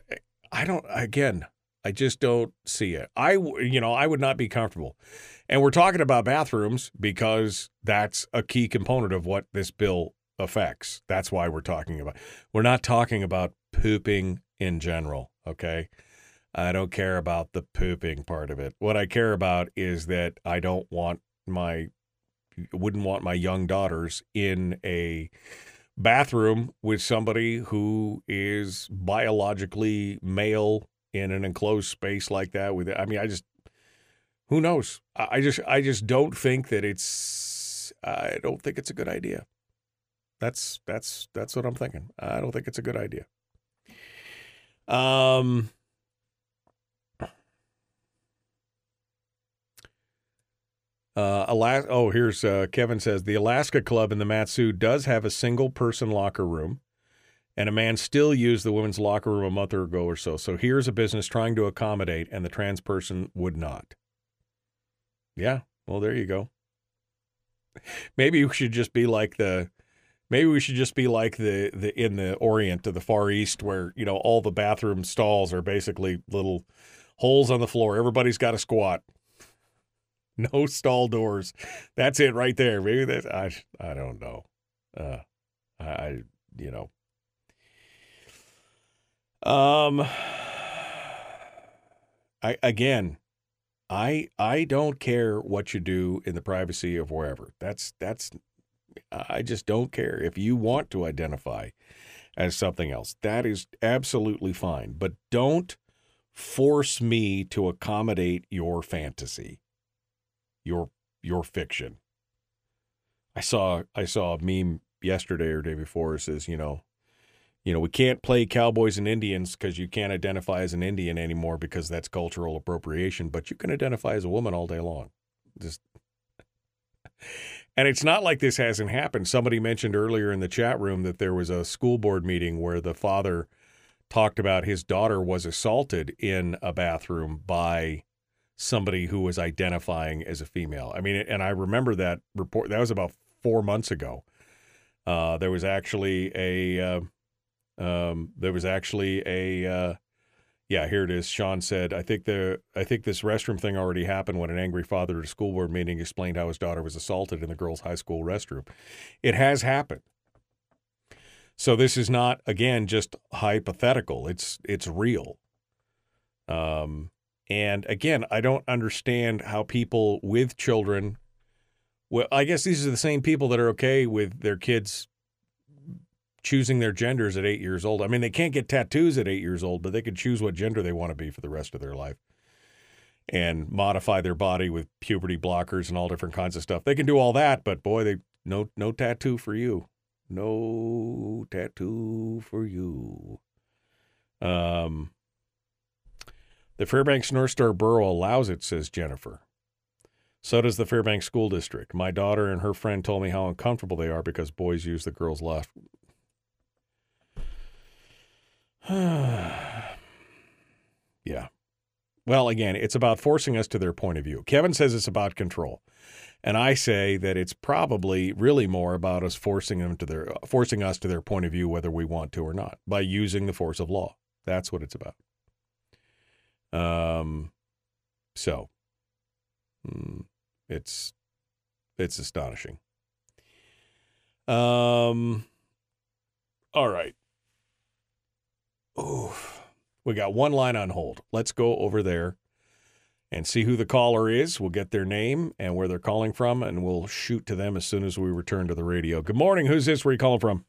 I don't. Again, I just don't see it. I you know I would not be comfortable. And we're talking about bathrooms because that's a key component of what this bill affects. That's why we're talking about. We're not talking about pooping in general, okay? I don't care about the pooping part of it. What I care about is that I don't want my wouldn't want my young daughters in a bathroom with somebody who is biologically male in an enclosed space like that with I mean I just who knows? I just I just don't think that it's I don't think it's a good idea. That's that's that's what I'm thinking. I don't think it's a good idea. Um Uh, oh, here's uh, Kevin says the Alaska Club in the Mat-Su does have a single person locker room, and a man still used the women's locker room a month ago or so. So here's a business trying to accommodate, and the trans person would not. Yeah, well, there you go. Maybe we should just be like the Maybe we should just be like the, the in the Orient to the Far East, where you know all the bathroom stalls are basically little holes on the floor. Everybody's got a squat. No stall doors. That's it right there. Maybe that I I don't know. Uh, I you know. Um. I again, I I don't care what you do in the privacy of wherever. That's that's I just don't care. If you want to identify as something else, that is absolutely fine. But don't force me to accommodate your fantasy, your your fiction. I saw I saw a meme yesterday or day before. It says, you know, you know, we can't play cowboys and Indians because you can't identify as an Indian anymore because that's cultural appropriation. But you can identify as a woman all day long. Just and it's not like this hasn't happened. Somebody mentioned earlier in the chat room that there was a school board meeting where the father talked about his daughter was assaulted in a bathroom by somebody who was identifying as a female. I mean, and I remember that report. That was about four months ago. Uh, there was actually a uh, um, there was actually a uh, yeah, here it is. Sean said, "I think the I think this restroom thing already happened when an angry father at a school board meeting explained how his daughter was assaulted in the girls' high school restroom. It has happened. So this is not again just hypothetical. It's it's real. Um, and again, I don't understand how people with children. Well, I guess these are the same people that are okay with their kids choosing their genders at eight years old. I mean, they can't get tattoos at eight years old, but they can choose what gender they want to be for the rest of their life and modify their body with puberty blockers and all different kinds of stuff. They can do all that, but boy, they no no tattoo for you. No tattoo for you. Um, the Fairbanks North Star Borough allows it, says Jennifer. So does the Fairbanks School District. My daughter and her friend told me how uncomfortable they are because boys use the girls' left yeah. Well, again, it's about forcing us to their point of view. Kevin says it's about control. And I say that it's probably really more about us forcing them to their forcing us to their point of view whether we want to or not by using the force of law. That's what it's about. Um so hmm, it's it's astonishing. Um all right. Oof. We got one line on hold. Let's go over there and see who the caller is. We'll get their name and where they're calling from, and we'll shoot to them as soon as we return to the radio. Good morning. Who's this? Where are you calling from?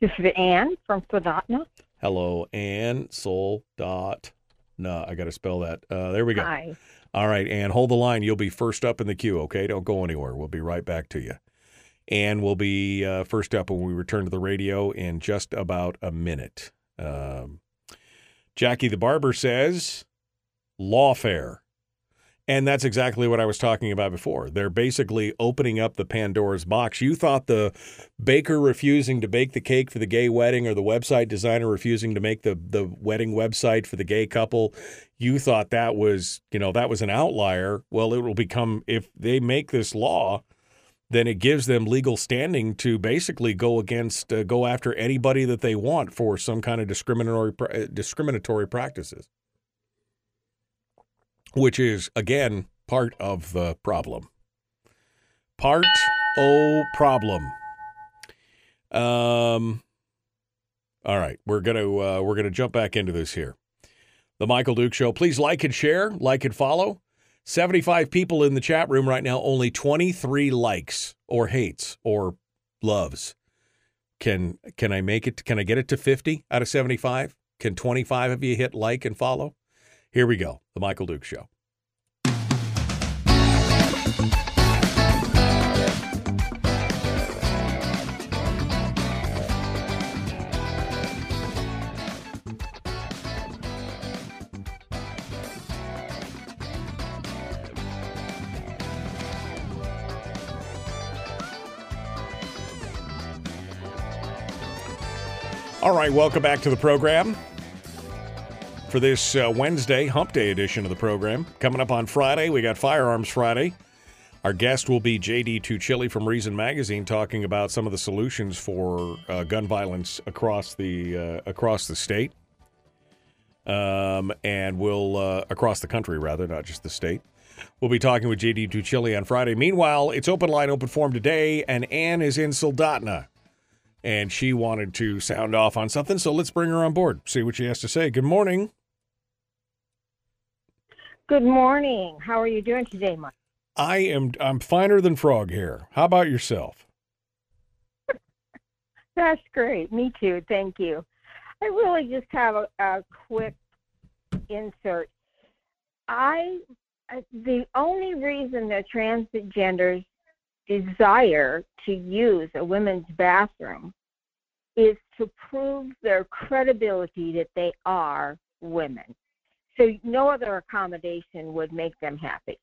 This is Anne from Soldotna. Hello, Anne Soldot. No, I got to spell that. Uh, there we go. Hi. All right, and hold the line. You'll be first up in the queue. Okay, don't go anywhere. We'll be right back to you. And we'll be uh, first up when we return to the radio in just about a minute. Um, Jackie the barber says lawfare. And that's exactly what I was talking about before. They're basically opening up the Pandora's box. You thought the baker refusing to bake the cake for the gay wedding or the website designer refusing to make the, the wedding website for the gay couple, you thought that was, you know, that was an outlier. Well, it will become if they make this law, then it gives them legal standing to basically go against uh, go after anybody that they want for some kind of discriminatory uh, discriminatory practices which is again part of the problem. Part o problem. Um. All right, we're gonna uh, we're gonna jump back into this here. The Michael Duke Show. Please like and share, like and follow. Seventy-five people in the chat room right now. Only twenty-three likes or hates or loves. Can can I make it? Can I get it to fifty out of seventy-five? Can twenty-five of you hit like and follow? Here we go. The Michael Duke Show. All right, welcome back to the program for this uh, Wednesday, Hump Day edition of the program. Coming up on Friday, we got Firearms Friday. Our guest will be JD Tuccille from Reason Magazine, talking about some of the solutions for uh, gun violence across the uh, across the state, um, and we'll uh, across the country rather, not just the state. We'll be talking with JD Tuccille on Friday. Meanwhile, it's open line, open forum today, and Ann is in Soldotna and she wanted to sound off on something. So let's bring her on board, see what she has to say. Good morning. Good morning. How are you doing today, Mike? I am. I'm finer than frog hair. How about yourself? That's great. Me too. Thank you. I really just have a, a quick insert. I the only reason that transgenders desire to use a women's bathroom is to prove their credibility that they are women. So no other accommodation would make them happy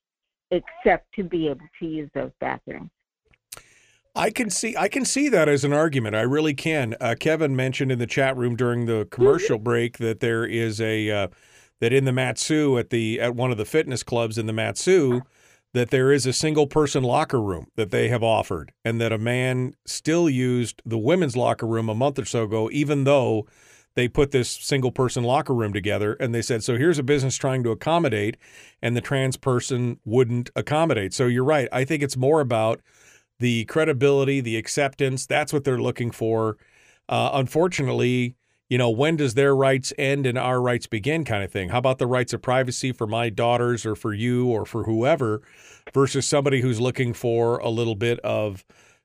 except to be able to use those bathrooms. I can see I can see that as an argument. I really can. Uh, Kevin mentioned in the chat room during the commercial mm-hmm. break that there is a uh, that in the Mat-Su at the at one of the fitness clubs in the Mat-Su that there is a single person locker room that they have offered and that a man still used the women's locker room a month or so ago even though they put this single person locker room together and they said so here's a business trying to accommodate and the trans person wouldn't accommodate. So you're right. I think it's more about the credibility the acceptance. That's what they're looking for. Uh, unfortunately you know, when does their rights end and our rights begin kind of thing? How about the rights of privacy for my daughters or for you or for whoever versus somebody who's looking for a little bit of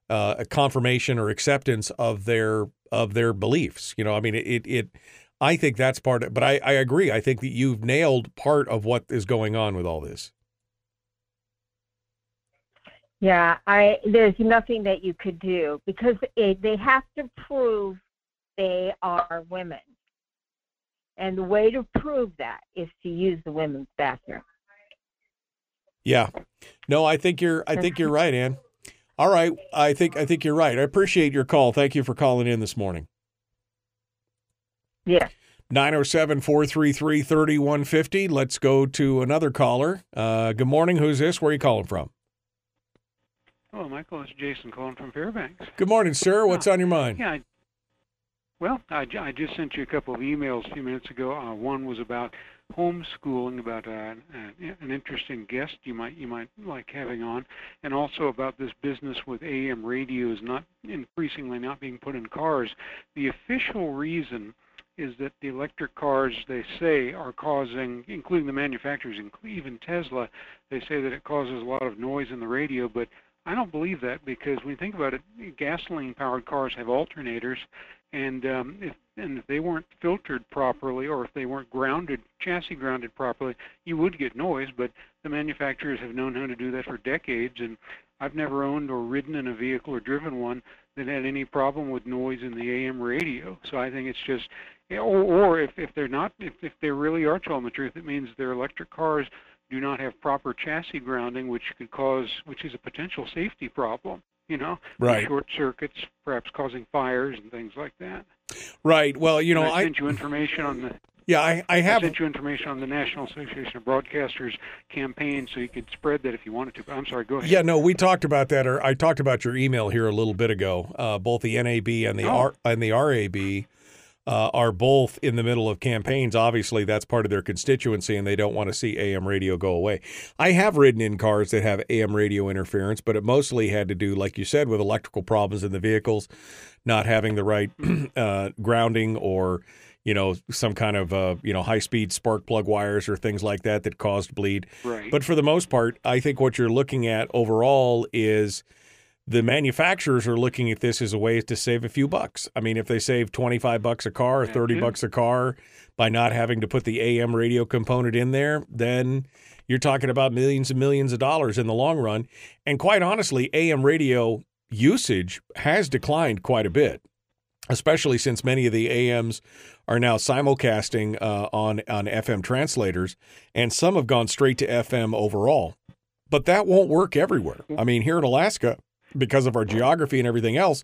uh, a confirmation or acceptance of their of their beliefs? You know, I mean, it it I think that's part of, but I, I agree. I think that you've nailed part of what is going on with all this. Yeah, I there's nothing that you could do because it, they have to prove they are women. And the way to prove that is to use the women's bathroom. Yeah. No, I think you're I think you're right, Ann. All right. I think I think you're right. I appreciate your call. Thank you for calling in this morning. Yeah. 907 433 3150. Let's go to another caller. Uh, good morning. Who's this? Where are you calling from? Hello, Michael. It's Jason calling from Fairbanks. Good morning, sir. What's on your mind? Yeah, well, I, I just sent you a couple of emails a few minutes ago. Uh, one was about homeschooling, about uh, an interesting guest you might you might like having on, and also about this business with AM radios not increasingly not being put in cars. The official reason is that the electric cars they say are causing, including the manufacturers, even Tesla, they say that it causes a lot of noise in the radio, but I don't believe that because when you think about it, gasoline-powered cars have alternators, and um, if and if they weren't filtered properly or if they weren't grounded, chassis grounded properly, you would get noise. But the manufacturers have known how to do that for decades, and I've never owned or ridden in a vehicle or driven one that had any problem with noise in the AM radio. So I think it's just, eh, or, or if, if they're not, if, if they really are telling the truth, it means their electric cars do not have proper chassis grounding, which could cause, which is a potential safety problem. You know, Right. short circuits, perhaps causing fires and things like that. Right. Well, you know, And I I sent you information on the. yeah, I, I have sent you information on the National Association of Broadcasters campaign, so you could spread that if you wanted to. But I'm sorry, go ahead. Yeah, no, we talked about that, or I talked about your email here a little bit ago. Uh, both the NAB and the Oh. R and the RAB uh, are both in the middle of campaigns. Obviously, that's part of their constituency, and they don't want to see AM radio go away. I have ridden in cars that have AM radio interference, but it mostly had to do, like you said, with electrical problems in the vehicles, not having the right uh, grounding or you know some kind of uh, you know high speed spark plug wires or things like that that caused bleed. Right. But for the most part, I think what you're looking at overall is the manufacturers are looking at this as a way to save a few bucks. I mean, if they save 25 bucks a car or 30 Yeah. bucks a car by not having to put the AM radio component in there, then you're talking about millions and millions of dollars in the long run. And quite honestly, AM radio usage has declined quite a bit, especially since many of the AMs are now simulcasting uh, on on FM translators, and some have gone straight to FM overall. But that won't work everywhere. I mean, here in Alaska, because of our geography and everything else,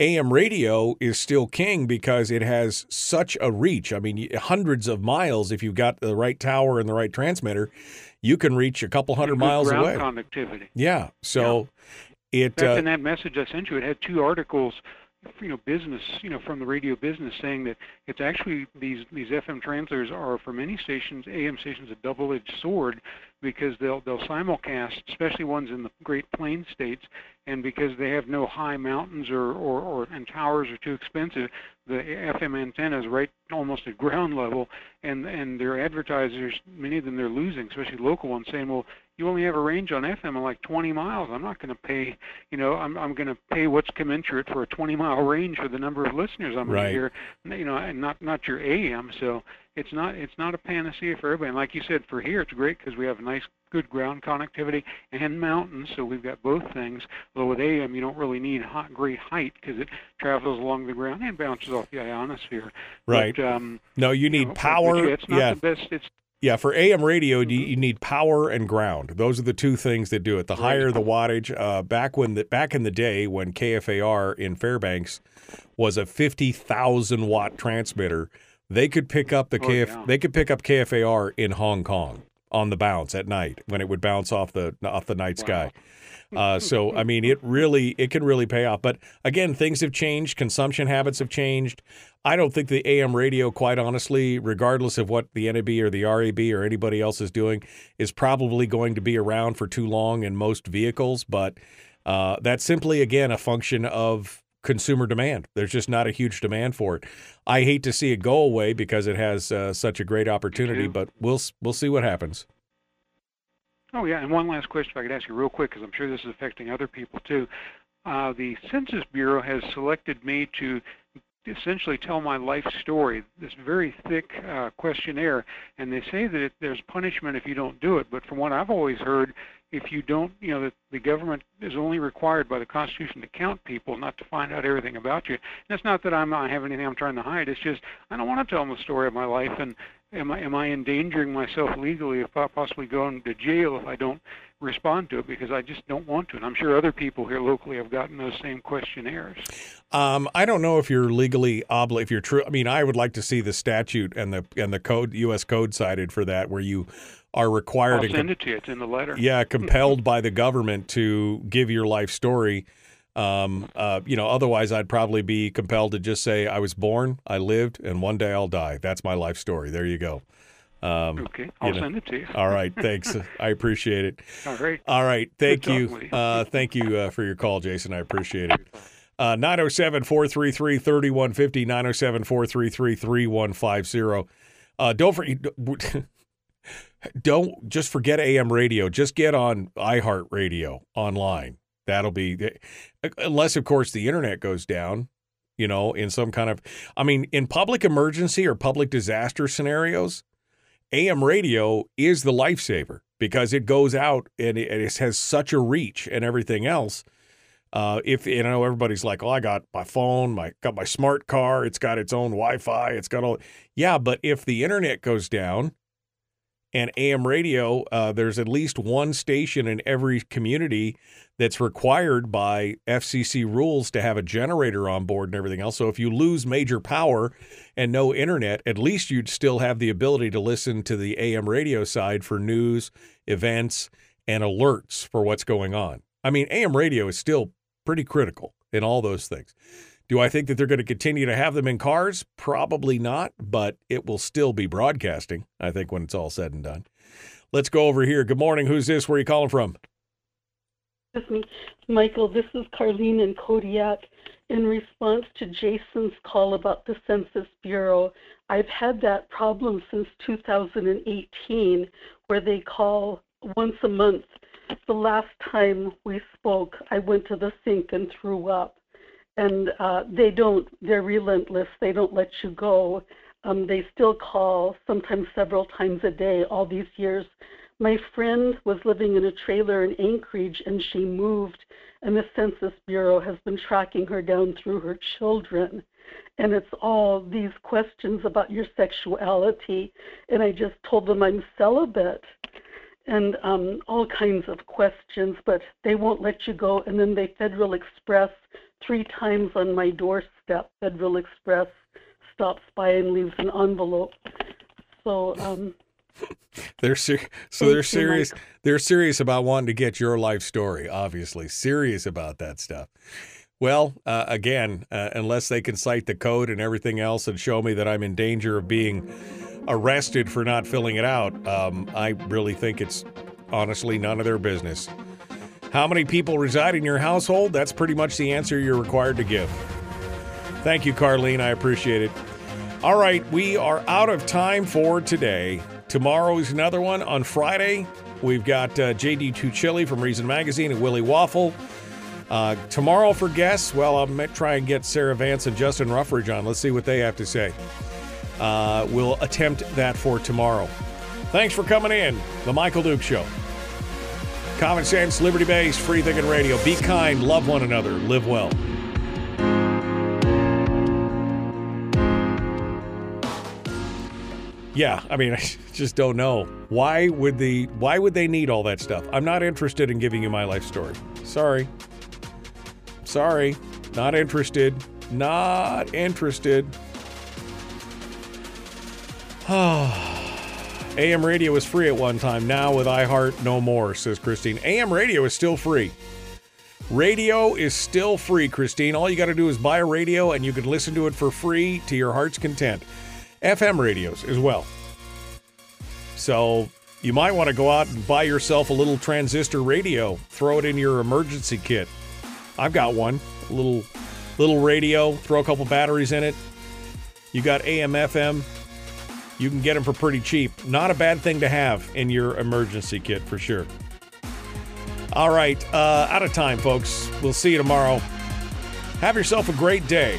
AM radio is still king because it has such a reach. I mean, hundreds of miles. If you've got the right tower and the right transmitter, you can reach a couple hundred miles away. Conductivity. Yeah. So it. Back Uh, in that message I sent you, it had two articles, you know, business, you know, from the radio business saying that it's actually these these FM translators are for many stations, AM stations, a double-edged sword because they'll they'll simulcast, especially ones in the Great Plains states, and because they have no high mountains or or, or and towers are too expensive, the FM antenna is right almost at ground level, and and their advertisers, many of them they're losing, especially local ones, saying, well, you only have a range on FM of like 20 miles. I'm not going to pay, you know, I'm I'm going to pay what's commensurate for a 20 mile range for the number of listeners I'm Right. going to hear, you know, and not not your AM. So it's not it's not a panacea for everybody. And like you said, for here it's great because we have nice good ground connectivity and mountains, so we've got both things. Although with AM you don't really need hot, great height because it travels along the ground and bounces off the ionosphere. Right. But, um, no, you need you know, power. yeah, it's not yeah. the best. It's Yeah, for AM radio, you- you need power and ground. Those are the two things that do it. The higher the wattage. Uh, back when the back in the day when KFAR in Fairbanks was a fifty thousand watt transmitter, they could pick up the Oh, KF. yeah. They could pick up KFAR in Hong Kong on the bounce at night when it would bounce off the off the night sky. Uh, so I mean, it really it can really pay off. But again, things have changed. Consumption habits have changed. I don't think the AM radio, quite honestly, regardless of what the NAB or the RAB or anybody else is doing, is probably going to be around for too long in most vehicles. But uh, that's simply again a function of consumer demand. There's just not a huge demand for it. I hate to see it go away because it has uh, such a great opportunity, but we'll we'll see what happens. Oh yeah, and one last question if I could ask you real quick, because I'm sure this is affecting other people too. Uh, the Census Bureau has selected me to essentially tell my life story. This very thick uh, questionnaire, and they say that it, there's punishment if you don't do it. But from what I've always heard, if you don't, you know, that the government is only required by the Constitution to count people, not to find out everything about you. And it's not that I'm I have anything I'm trying to hide. It's just I don't want to tell them the story of my life, and am I am I endangering myself legally if I possibly going to jail if I don't respond to it because I just don't want to. And I'm sure other people here locally have gotten those same questionnaires. Um, I don't know if you're legally obligated. If you're true, I mean, I would like to see the statute and the and the code, U.S. code cited for that, where you are required I'll to send it to you. It's in the letter. yeah, compelled by the government to give your life story. Um, uh, you know, otherwise I'd probably be compelled to just say I was born, I lived, and one day I'll die. That's my life story. There you go. Um, Okay, I'll know. send it to you. All right, thanks. I appreciate it. All right. All right, thank Good you. you. Uh, thank you uh, for your call, Jason. I appreciate it. Uh, 907 433 3150, 907 433 3150. Uh, Don't forget. Don't just forget AM radio. Just get on iHeartRadio online. That'll be, unless of course the internet goes down. you know, in some kind of, I mean, in public emergency or public disaster scenarios, AM radio is the lifesaver because it goes out and it, has such a reach and everything else. Uh, if you know everybody's like, "Oh, I got my phone, my got my smart car, it's got its own Wi-Fi, it's got all," yeah, but if the internet goes down, and AM radio, uh, there's at least one station in every community that's required by FCC rules to have a generator on board and everything else. So if you lose major power and no internet, at least you'd still have the ability to listen to the AM radio side for news, events, and alerts for what's going on. I mean, AM radio is still pretty critical in all those things. Do I think that they're going to continue to have them in cars? Probably not, but it will still be broadcasting, I think, when it's all said and done. Let's go over here. Good morning. Who's this? Where are you calling from? With me, Michael. This is Carlene in Kodiak. In response to Jason's call about the Census Bureau, I've had that problem since 2018, where they call once a month. The last time we spoke, I went to the sink and threw up and uh, they don't they're relentless they don't let you go. Um, they still call sometimes several times a day all these years. My friend was living in a trailer in anchorage and she moved and the census bureau has been tracking her down through her children. And it's all these questions about your sexuality and i just told them i'm celibate. And um, all kinds of questions, but they won't let you go. And then they Federal Express three times on my doorstep. Federal Express stops by and leaves an envelope. So um, they're ser- so they're serious. They're serious about wanting to get your life story. Obviously, serious about that stuff. Well, uh, again, uh, unless they can cite the code and everything else and show me that I'm in danger of being arrested for not filling it out, um, I really think it's honestly none of their business. How many people reside in your household? That's pretty much the answer you're required to give. Thank you, Carlene. I appreciate it. All right, we are out of time for today. Tomorrow is another one. On Friday, we've got uh, JD Tuccille from Reason Magazine and Willie Waffle. Uh, tomorrow for guests, well, I'll try and get Sarah Vance and Justin Ruffridge on. Let's see what they have to say. Uh, we'll attempt that for tomorrow. Thanks for coming in. The Michael Duke Show. Common sense, liberty based, free thinking radio. Be kind, love one another, live well. Yeah, I mean, I just don't know. Why would the why would they need all that stuff? I'm not interested in giving you my life story. Sorry. Sorry. Not interested. Not interested. Ah. AM radio was free at one time. Now with iHeart, no more, says Christine. AM radio is still free. Radio is still free, Christine. All you got to do is buy a radio and you can listen to it for free to your heart's content. FM radios as well. So you might want to go out and buy yourself a little transistor radio, throw it in your emergency kit. I've got one, little little radio, throw a couple batteries in it. You got AM FM. You can get them for pretty cheap. Not a bad thing to have in your emergency kit for sure. All right, uh, out of time, folks. We'll see you tomorrow. Have yourself a great day.